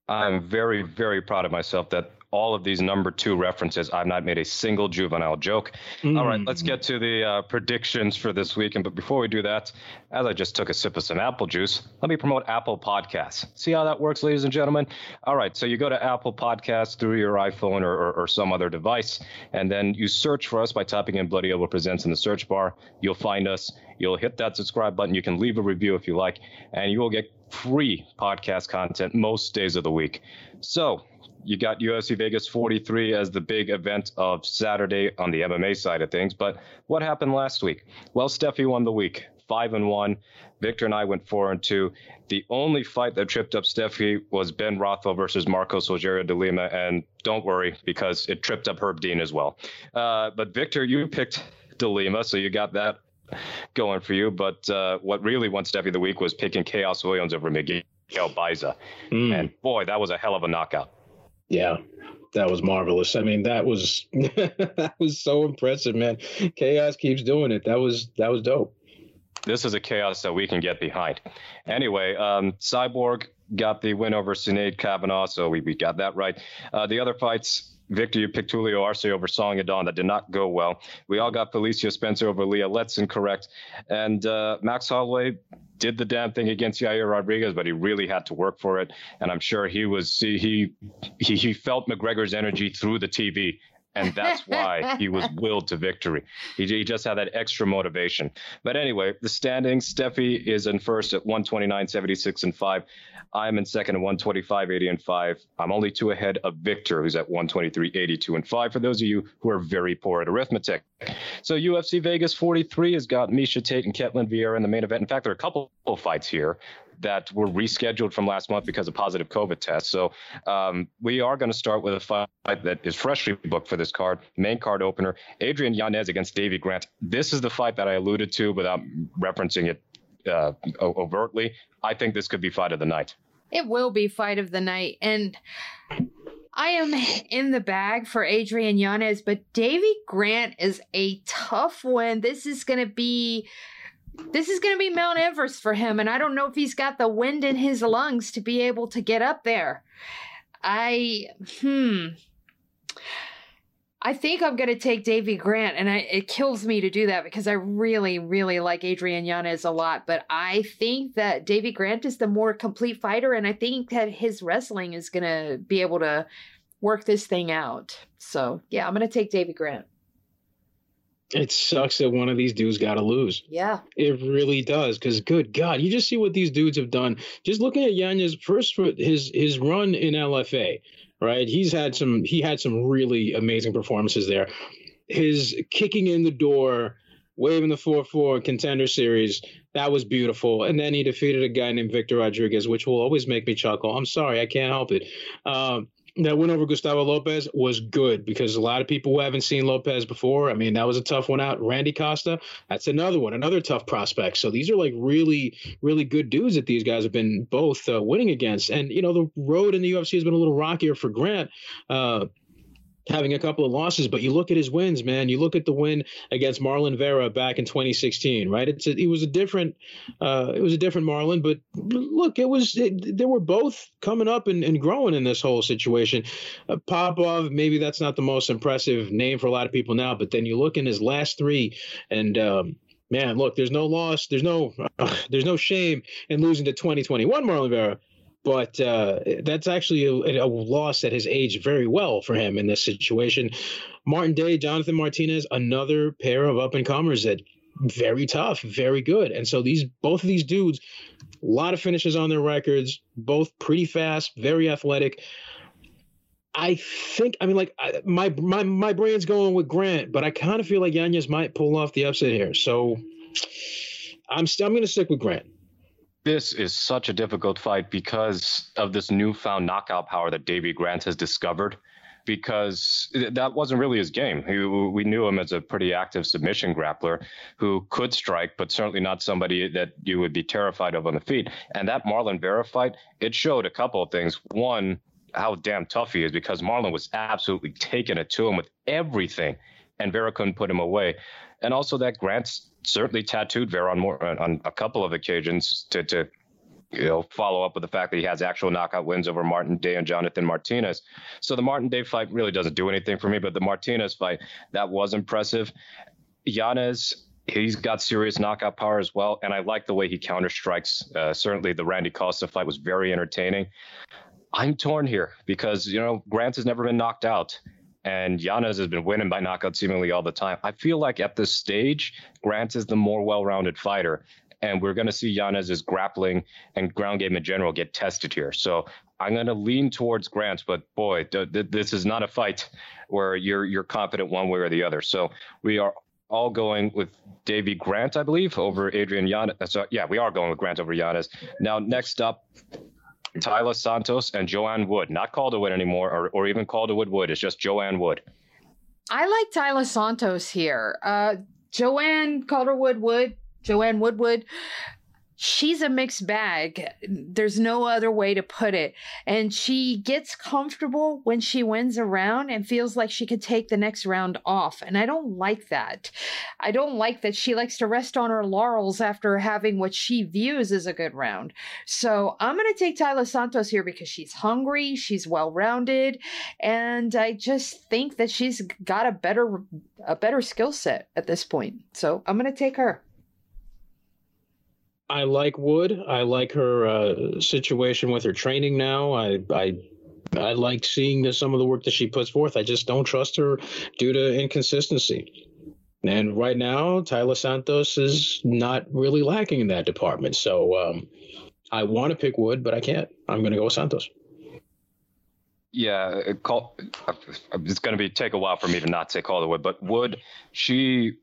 I'm very, very proud of myself that all of these number two references. I've not made a single juvenile joke. Mm. All right, let's get to the uh, predictions for this weekend. But before we do that, as I just took a sip of some apple juice, let me promote Apple Podcasts. See how that works, ladies and gentlemen? All right, so you go to Apple Podcasts through your iPhone or, or, or some other device, and then you search for us by typing in Bloody Elbow Presents in the search bar. You'll find us. You'll hit that subscribe button. You can leave a review if you like, and you will get free podcast content most days of the week. So you got UFC Vegas 43 as the big event of Saturday on the MMA side of things. But what happened last week? Well, Steffi won the week, five and one. Victor and I went four and two. The only fight that tripped up Steffi was Ben Rothwell versus Marcos Rogerio de Lima, and don't worry because it tripped up Herb Dean as well. Uh, but Victor, you picked de Lima, so you got that going for you. But uh, what really won Steffi the week was picking Khaos Williams over Miguel Baeza, mm. and boy, that was a hell of a knockout. Yeah, that was marvelous. I mean, that was that was so impressive, man. Khaos keeps doing it. That was that was dope. This is a chaos that we can get behind. Anyway, um, Cyborg got the win over Sinead Kavanagh, so we, we got that right. Uh, the other fights, Victor, you picked Julio Arce over Song Yadong. That did not go well. We all got Felicia Spencer over Leah Letson correct. And uh, Max Holloway did the damn thing against Yair Rodriguez, but he really had to work for it. And I'm sure he was he he he felt McGregor's energy through the TV and that's why he was willed to victory. He, he, just had that extra motivation. But anyway, the standings: Steffi is in first at 129, 76 and five. I'm in second at 125, 80 and five. I'm only two ahead of Victor, who's at 123, 82 and five. For those of you who are very poor at arithmetic, so UFC Vegas 43 has got Miesha Tate and Ketlen Vieira in the main event. In fact, there are a couple of fights here that were rescheduled from last month because of positive COVID tests. So um, we are going to start with a fight that is freshly booked for this card, main card opener, Adrian Yanez against Davy Grant. This is the fight that I alluded to without referencing it uh, overtly. I think this could be fight of the night. It will be fight of the night, and I am in the bag for Adrian Yanez, but Davy Grant is a tough one. This is going to be this is going to be Mount Everest for him, and I don't know if he's got the wind in his lungs to be able to get up there. I, hmm. I think I'm going to take Davy Grant, and I, it kills me to do that because I really, really like Adrian Yanez a lot. But I think that Davy Grant is the more complete fighter, and I think that his wrestling is going to be able to work this thing out. So, yeah, I'm going to take Davy Grant. It sucks that one of these dudes got to lose. Yeah. It really does. Because, good God, you just see what these dudes have done. Just looking at Yanez first, his his run in LFA, right? He's had some, he had some really amazing performances there. His kicking in the door, waving the 4 4 contender series, that was beautiful. And then he defeated a guy named Victor Rodriguez, which will always make me chuckle. I'm sorry, I can't help it. Um, that win over Gustavo Lopez was good because a lot of people who haven't seen Lopez before, I mean, that was a tough one out. Randy Costa, that's another one, another tough prospect. So these are like really, really good dudes that these guys have been both uh, winning against. And, you know, the road in the UFC has been a little rockier for Grant. Uh, having a couple of losses, but you look at his wins, man. You look at the win against Marlon Vera back in 2016, right? It's a, it was a different uh, it was a different Marlon, but look, it was it, they were both coming up and, and growing in this whole situation. Uh, Popov, maybe that's not the most impressive name for a lot of people now, but then you look in his last three, and um, man, look, there's no loss, there's no uh, there's no shame in losing to 2021 Marlon Vera but uh, that's actually a, a, loss that has aged very well for him in this situation. Martin Day, Jonathan Martinez, another pair of up and comers that very tough, very good. And so these both of these dudes, a lot of finishes on their records, both pretty fast, very athletic. I think I mean like I, my my my brain's going with Grant, but I kind of feel like Yanez might pull off the upset here. So I'm st- I'm going to stick with Grant this is such a difficult fight because of this newfound knockout power that Davy Grant has discovered. Because that wasn't really his game. He, we knew him as a pretty active submission grappler who could strike, but certainly not somebody that you would be terrified of on the feet. And that Marlon Vera fight, it showed a couple of things. One, how damn tough he is because Marlon was absolutely taking it to him with everything, and Vera couldn't put him away. And also that Grant's certainly tattooed Vera on more on a couple of occasions to to you know follow up with the fact that he has actual knockout wins over Martin Day and Jonathan Martinez. So the Martin Day fight really doesn't do anything for me, but the Martinez fight that was impressive. Yanez he's got serious knockout power as well, and I like the way he counter strikes. Uh, certainly, the Randy Costa fight was very entertaining. I'm torn here because you know Grant has never been knocked out, and Yanez has been winning by knockout seemingly all the time. I feel like at this stage, Grant is the more well-rounded fighter, and we're going to see Yanez's grappling and ground game in general get tested here. So I'm going to lean towards Grant, but boy, th- th- this is not a fight where you're you're confident one way or the other. So we are all going with Davy Grant, I believe, over Adrian Yanez. Uh, so yeah, we are going with Grant over Yanez. Now next up, Taila Santos and Joanne Wood, not Calderwood anymore, or, or even Calderwood Wood. It's just Joanne Wood. I like Taila Santos here. Uh, Joanne Calderwood Wood, Joanne Woodwood she's a mixed bag. There's no other way to put it. And she gets comfortable when she wins a round and feels like she could take the next round off. And I don't like that. I don't like that she likes to rest on her laurels after having what she views as a good round. So I'm going to take Taila Santos here because she's hungry, she's well rounded, and I just think that she's got a better a better skill set at this point. So I'm going to take her. I like Wood. I like her uh, situation with her training now. I I I like seeing the, some of the work that she puts forth. I just don't trust her due to inconsistency. And right now, Taila Santos is not really lacking in that department. So um, I want to pick Wood, but I can't. I'm going to go with Santos. Yeah, call, it's going to be take a while for me to not say Calderwood, but Wood, she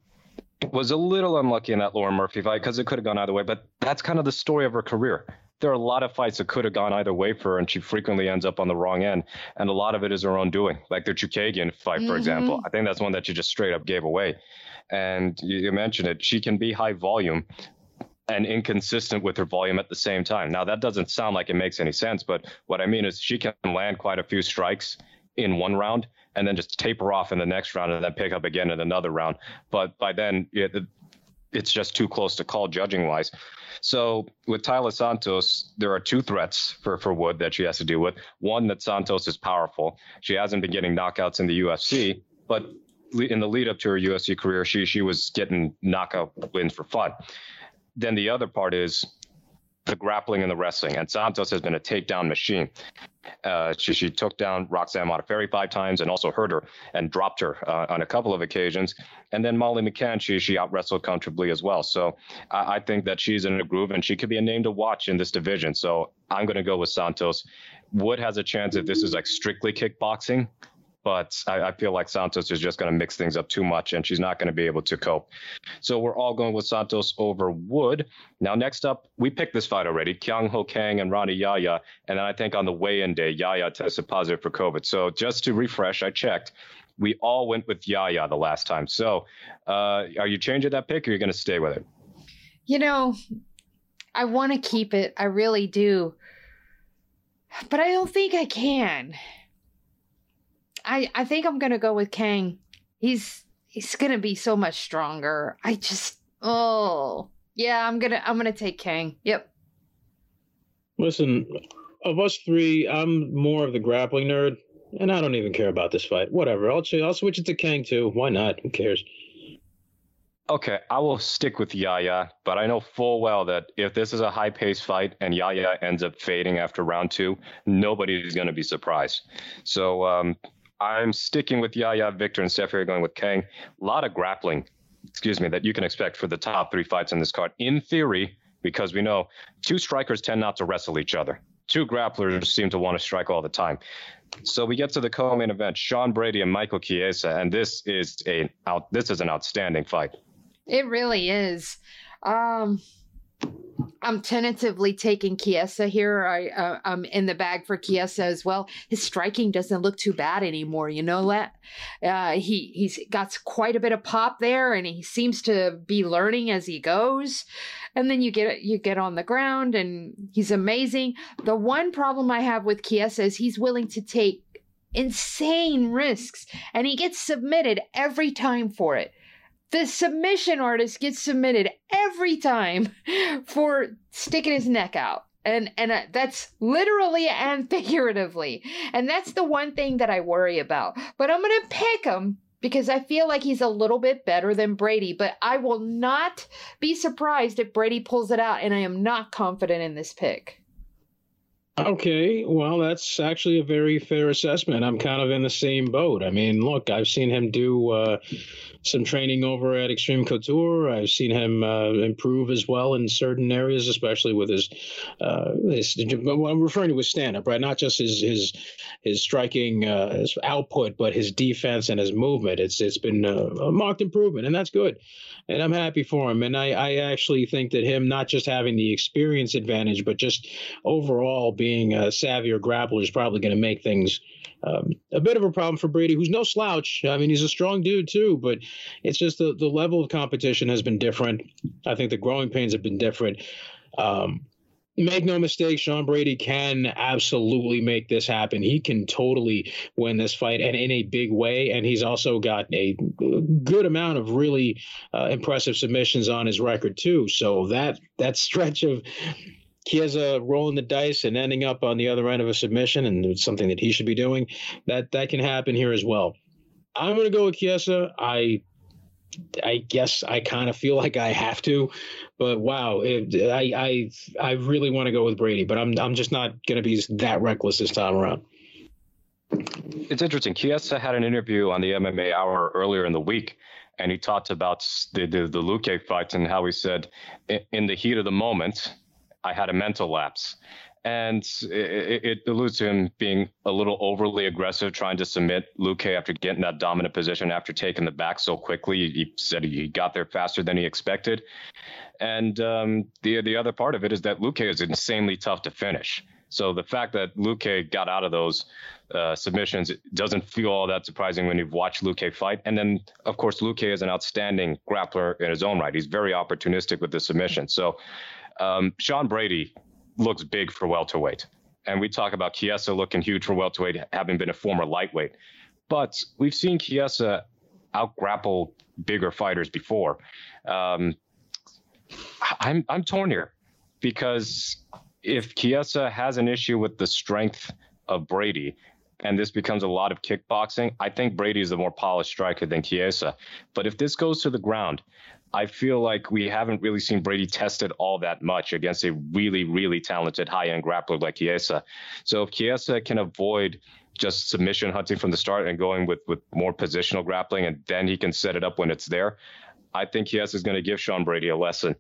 was a little unlucky in that Lauren Murphy fight because it could have gone either way. But that's kind of the story of her career. There are a lot of fights that could have gone either way for her, and she frequently ends up on the wrong end. And a lot of it is her own doing, like the Chookagian fight, for mm-hmm. example. I think that's one that she just straight up gave away. And you, you mentioned it, she can be high volume, and inconsistent with her volume at the same time. Now that doesn't sound like it makes any sense, but what I mean is she can land quite a few strikes in one round and then just taper off in the next round and then pick up again in another round. But by then, it, it's just too close to call judging wise. So with Taila Santos, there are two threats for, for Wood that she has to deal with. One, that Santos is powerful. She hasn't been getting knockouts in the UFC, but in the lead up to her UFC career, she she was getting knockout wins for fun. Then the other part is the grappling and the wrestling. And Santos has been a takedown machine. Uh, she, she took down Roxanne Modafferi five times and also hurt her and dropped her uh, on a couple of occasions. And then Molly McCann, she, she out wrestled comfortably as well. So I, I think that she's in a groove and she could be a name to watch in this division. So I'm going to go with Santos. Wood has a chance if this is like strictly kickboxing but I, I, feel like Santos is just going to mix things up too much and she's not going to be able to cope. So we're all going with Santos over Wood. Now, next up, we picked this fight already Kyung Ho Kang and Rani Yahya. And then I think on the weigh in day, Yahya tested positive for COVID. So just to refresh, I checked. We all went with Yahya the last time. So uh, are you changing that pick or are you going to stay with it? You know, I want to keep it. I really do. But I don't think I can. I I think I'm gonna go with Kang. He's he's gonna be so much stronger. I just oh yeah, I'm gonna I'm gonna take Kang. Yep. Listen, of us three, I'm more of the grappling nerd, and I don't even care about this fight. Whatever. I'll I'll switch it to Kang too. Why not? Who cares? Okay, I will stick with Yahya, but I know full well that if this is a high paced fight and Yahya ends up fading after round two, nobody is going to be surprised. So um, I'm sticking with Yahya, Victor, and Steph here going with Kang. A lot of grappling, excuse me, that you can expect for the top three fights on this card. In theory, because we know two strikers tend not to wrestle each other. Two grapplers seem to want to strike all the time. So we get to the co-main event: Sean Brady and Michael Chiesa, and this is a out. This is an outstanding fight. It really is. Um, I'm tentatively taking Chiesa here. I uh, I'm in the bag for Chiesa as well. His striking doesn't look too bad anymore. You know that uh, he he's got quite a bit of pop there, and he seems to be learning as he goes. And then you get you get on the ground, and he's amazing. The one problem I have with Chiesa is he's willing to take insane risks, and he gets submitted every time for it the submission artist gets submitted every time for sticking his neck out. And and uh, that's literally and figuratively. And that's the one thing that i worry about. But i'm gonna pick him because i feel like he's a little bit better than brady. But i will not be surprised if brady pulls it out and i am not confident in this pick. Okay, well, that's actually a very fair assessment. I'm kind of in the same boat. I mean, look, I've seen him do uh, some training over at Extreme Couture. I've seen him uh, improve as well in certain areas, especially with his, uh, his I'm referring to his stand up, right? Not just his his his striking uh, his output, but his defense and his movement. It's it's been a marked improvement, and that's good. And I'm happy for him. And I, I actually think that him not just having the experience advantage, but just overall being a savvier grappler is probably going to make things um, a bit of a problem for Brady, who's no slouch. I mean, he's a strong dude too, but it's just the, the level of competition has been different. I think the growing pains have been different. Um, make no mistake, Sean Brady can absolutely make this happen. He can totally win this fight and in a big way. And he's also got a good amount of really uh, impressive submissions on his record too. So that that stretch of Chiesa rolling the dice and ending up on the other end of a submission, and it's something that he should be doing. That that can happen here as well. I'm going to go with Chiesa. I I guess I kind of feel like I have to, but wow, it, I I I really want to go with Brady, but I'm I'm just not going to be that reckless this time around. It's interesting. Chiesa had an interview on the MMA Hour earlier in the week, and he talked about the the, the Luque fight and how he said, in the heat of the moment, I had a mental lapse. And it, it, alludes to him being a little overly aggressive, trying to submit Luque after getting that dominant position after taking the back so quickly. He said he got there faster than he expected. And um, the the other part of it is that Luque is insanely tough to finish. So the fact that Luque got out of those uh, submissions doesn't feel all that surprising when you've watched Luque fight. And then, of course, Luque is an outstanding grappler in his own right. He's very opportunistic with the submission. So um, Sean Brady looks big for welterweight. And we talk about Chiesa looking huge for welterweight, having been a former lightweight. But we've seen Chiesa out grapple bigger fighters before. Um, I'm I'm torn here because if Chiesa has an issue with the strength of Brady, and this becomes a lot of kickboxing, I think Brady is the more polished striker than Chiesa. But if this goes to the ground, I feel like we haven't really seen Brady tested all that much against a really, really talented high end grappler like Chiesa. So if Chiesa can avoid just submission hunting from the start and going with, with more positional grappling, and then he can set it up when it's there, I think Chiesa is going to give Sean Brady a lesson.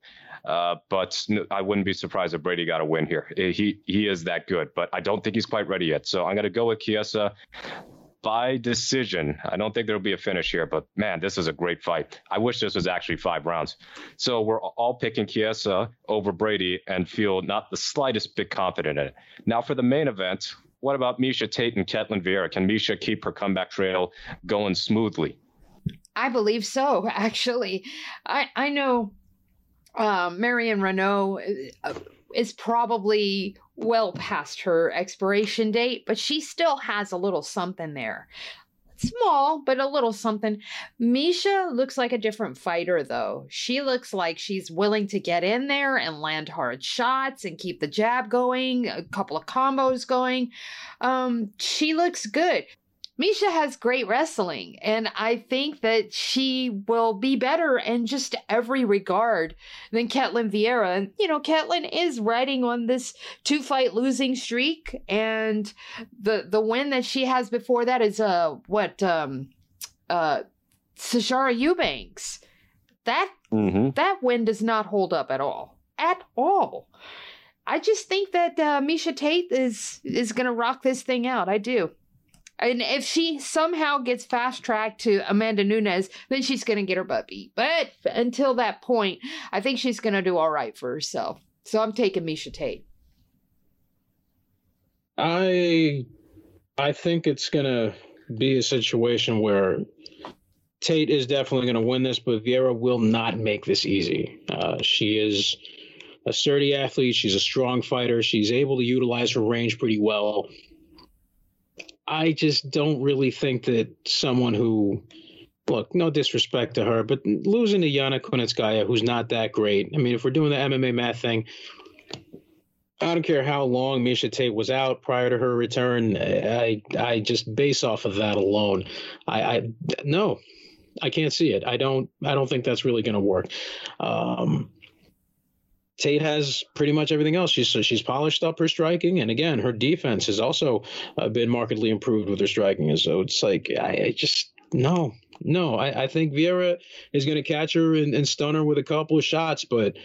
Uh, but I wouldn't be surprised if Brady got a win here. He he is that good, but I don't think he's quite ready yet. So I'm going to go with Chiesa by decision. I don't think there'll be a finish here, but man, this is a great fight. I wish this was actually five rounds. So we're all picking Chiesa over Brady and feel not the slightest bit confident in it. Now for the main event, what about Miesha Tate and Ketlen Vieira? Can Miesha keep her comeback trail going smoothly? I believe so, actually. I, I know um, Marion Reneau uh, is probably well past her expiration date, but she still has a little something there. small, but a little something. Miesha looks like a different fighter, though. She looks like she's willing to get in there and land hard shots and keep the jab going, a couple of combos going. Um, she looks good. Miesha has great wrestling, and I think that she will be better in just every regard than Ketlen Vieira. And, you know, Ketlen is riding on this two fight losing streak, and the the win that she has before that is uh what um uh Sijara Eubanks. That Mm-hmm. that win does not hold up at all. At all. I just think that uh, Miesha Tate is is gonna rock this thing out. I do. And if she somehow gets fast tracked to Amanda Nunes, then she's going to get her butt beat. But until that point, I think she's going to do all right for herself. So I'm taking Miesha Tate. I I think it's gonna be a situation where Tate is definitely going to win this, but Vieira will not make this easy. Uh, she is a sturdy athlete. She's a strong fighter. She's able to utilize her range pretty well. I just don't really think that someone who, look, no disrespect to her, but losing to Yana Kunitskaya, who's not that great. I mean, if we're doing the MMA math thing, I don't care how long Miesha Tate was out prior to her return. I I just base off of that alone. I, I no, I can't see it. I don't I don't think that's really going to work. Um, Tate has pretty much everything else. She's she's polished up her striking, and again, her defense has also uh, been markedly improved with her striking. And so it's like I, I just no, no. I, I think Vieira is going to catch her and, and stun her with a couple of shots, but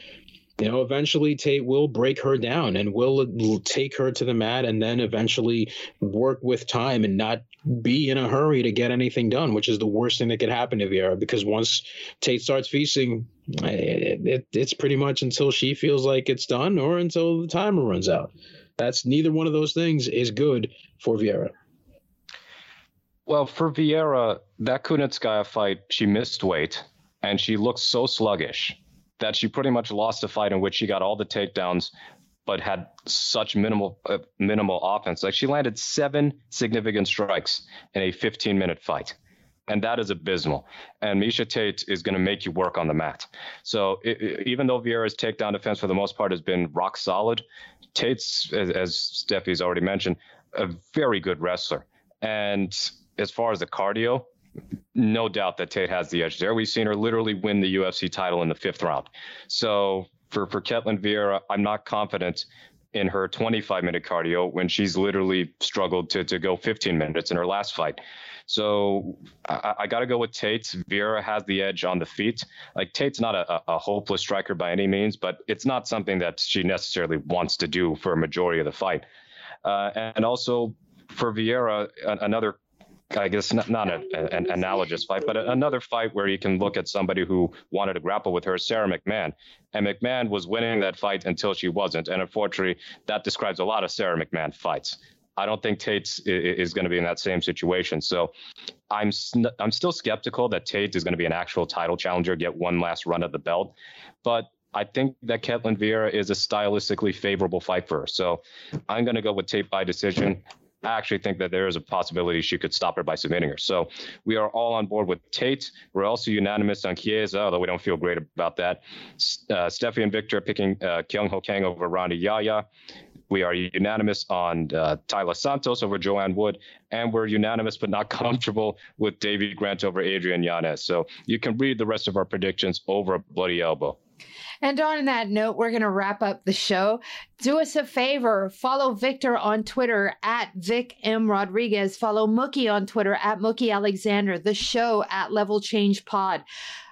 you know, eventually Tate will break her down and will take her to the mat and then eventually work with time and not be in a hurry to get anything done, which is the worst thing that could happen to Vieira because once Tate starts feasting, it, it, it's pretty much until she feels like it's done or until the timer runs out. That's neither one of those things is good for Vieira. Well, for Vieira, that Kunitskaya fight, she missed weight and she looked so sluggish that she pretty much lost a fight in which she got all the takedowns but had such minimal uh, minimal offense. Like she landed seven significant strikes in a 15 minute fight. And that is abysmal. And Miesha Tate is going to make you work on the mat. So it, it, even though Vieira's takedown defense for the most part has been rock solid, Tate's, as, as Steffi's already mentioned, a very good wrestler. And as far as the cardio, no doubt that Tate has the edge there. We've seen her literally win the UFC title in the fifth round. So for for Ketlen Vieira, I'm not confident in her 25 minute cardio when she's literally struggled to to go 15 minutes in her last fight. So I, I got to go with Tate. Vieira has the edge on the feet. Like Tate's not a, a hopeless striker by any means, but it's not something that she necessarily wants to do for a majority of the fight. Uh, and also for Vieira, another I guess not, not a, an analogous fight, but another fight where you can look at somebody who wanted to grapple with her, Sarah McMann. And McMann was winning that fight until she wasn't. And unfortunately, that describes a lot of Sarah McMann fights. I don't think Tate is going to be in that same situation. So I'm I'm still skeptical that Tate is going to be an actual title challenger, get one last run at the belt. But I think that Ketlen Vieira is a stylistically favorable fight for her. So I'm going to go with Tate by decision. I actually think that there is a possibility she could stop her by submitting her. So we are all on board with Tate. We're also unanimous on Chiesa, although we don't feel great about that. Uh, Steffi and Victor picking uh, Kyung Ho Kang over Rani Yahya. We are unanimous on uh, Taila Santos over Joanne Wood, and we're unanimous but not comfortable with Davy Grant over Adrian Yanez. So you can read the rest of our predictions over a bloody elbow. And on that note, we're going to wrap up the show. Do us a favor, follow Victor on Twitter at Vic M. Rodriguez. Follow Mookie on Twitter at Mookie Alexander. The show at Level Change Pod.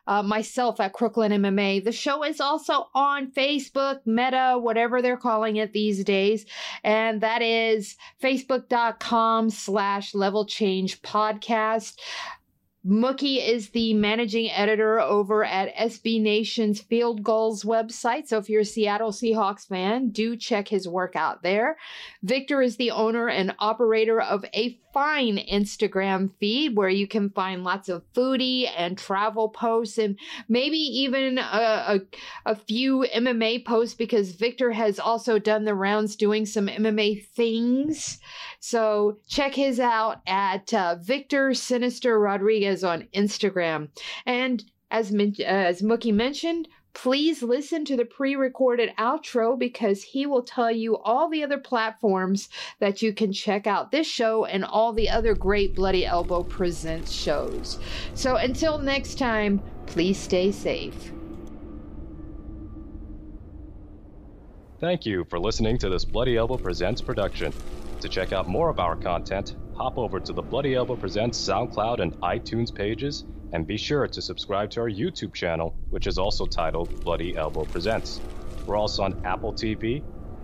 Uh, myself at Crooklyn MMA. The show is also on Facebook, Meta, whatever they're calling it these days. And that is facebook.com slash level change podcast. Mookie is the managing editor over at SB Nation's Field Gulls website. So if you're a Seattle Seahawks fan, do check his work out there. Victor is the owner and operator of a fine Instagram feed where you can find lots of foodie and travel posts and maybe even a, a, a few MMA posts because Victor has also done the rounds doing some MMA things. So check his out at uh, Victor Sinister Rodriguez on Instagram. And as, uh, as Mookie mentioned, please listen to the pre recorded outro because he will tell you all the other platforms that you can check out this show and all the other great Bloody Elbow Presents shows. So until next time, please stay safe. Thank you for listening to this Bloody Elbow Presents production. To check out more of our content, hop over to the Bloody Elbow Presents SoundCloud and iTunes pages and be sure to subscribe to our YouTube channel, which is also titled Bloody Elbow Presents. We're also on Apple TV,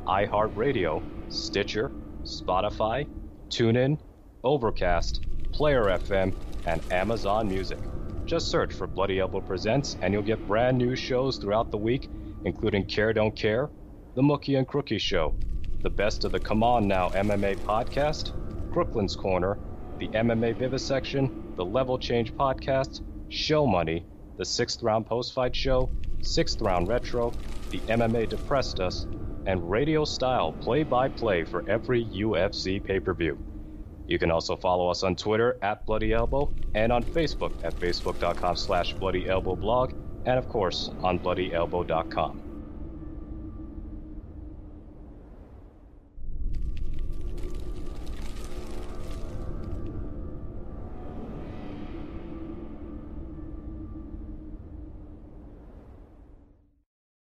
iHeartRadio, Stitcher, Spotify, TuneIn, Overcast, Player FM, and Amazon Music. Just search for Bloody Elbow Presents and you'll get brand new shows throughout the week, including Care Don't Care, The Mookie and Crookie Show, the Best of the Come On Now MMA podcast, Crooklyn's Corner, the MMA Vivisection, the Level Change podcast, Show Money, the Sixth Round Post Fight Show, Sixth Round Retro, the MMA Depressed Us, and radio style play by play for every UFC pay per view. You can also follow us on Twitter at Bloody Elbow and on Facebook at facebook.com slash Bloody Elbow blog, and of course on bloodyelbow.com.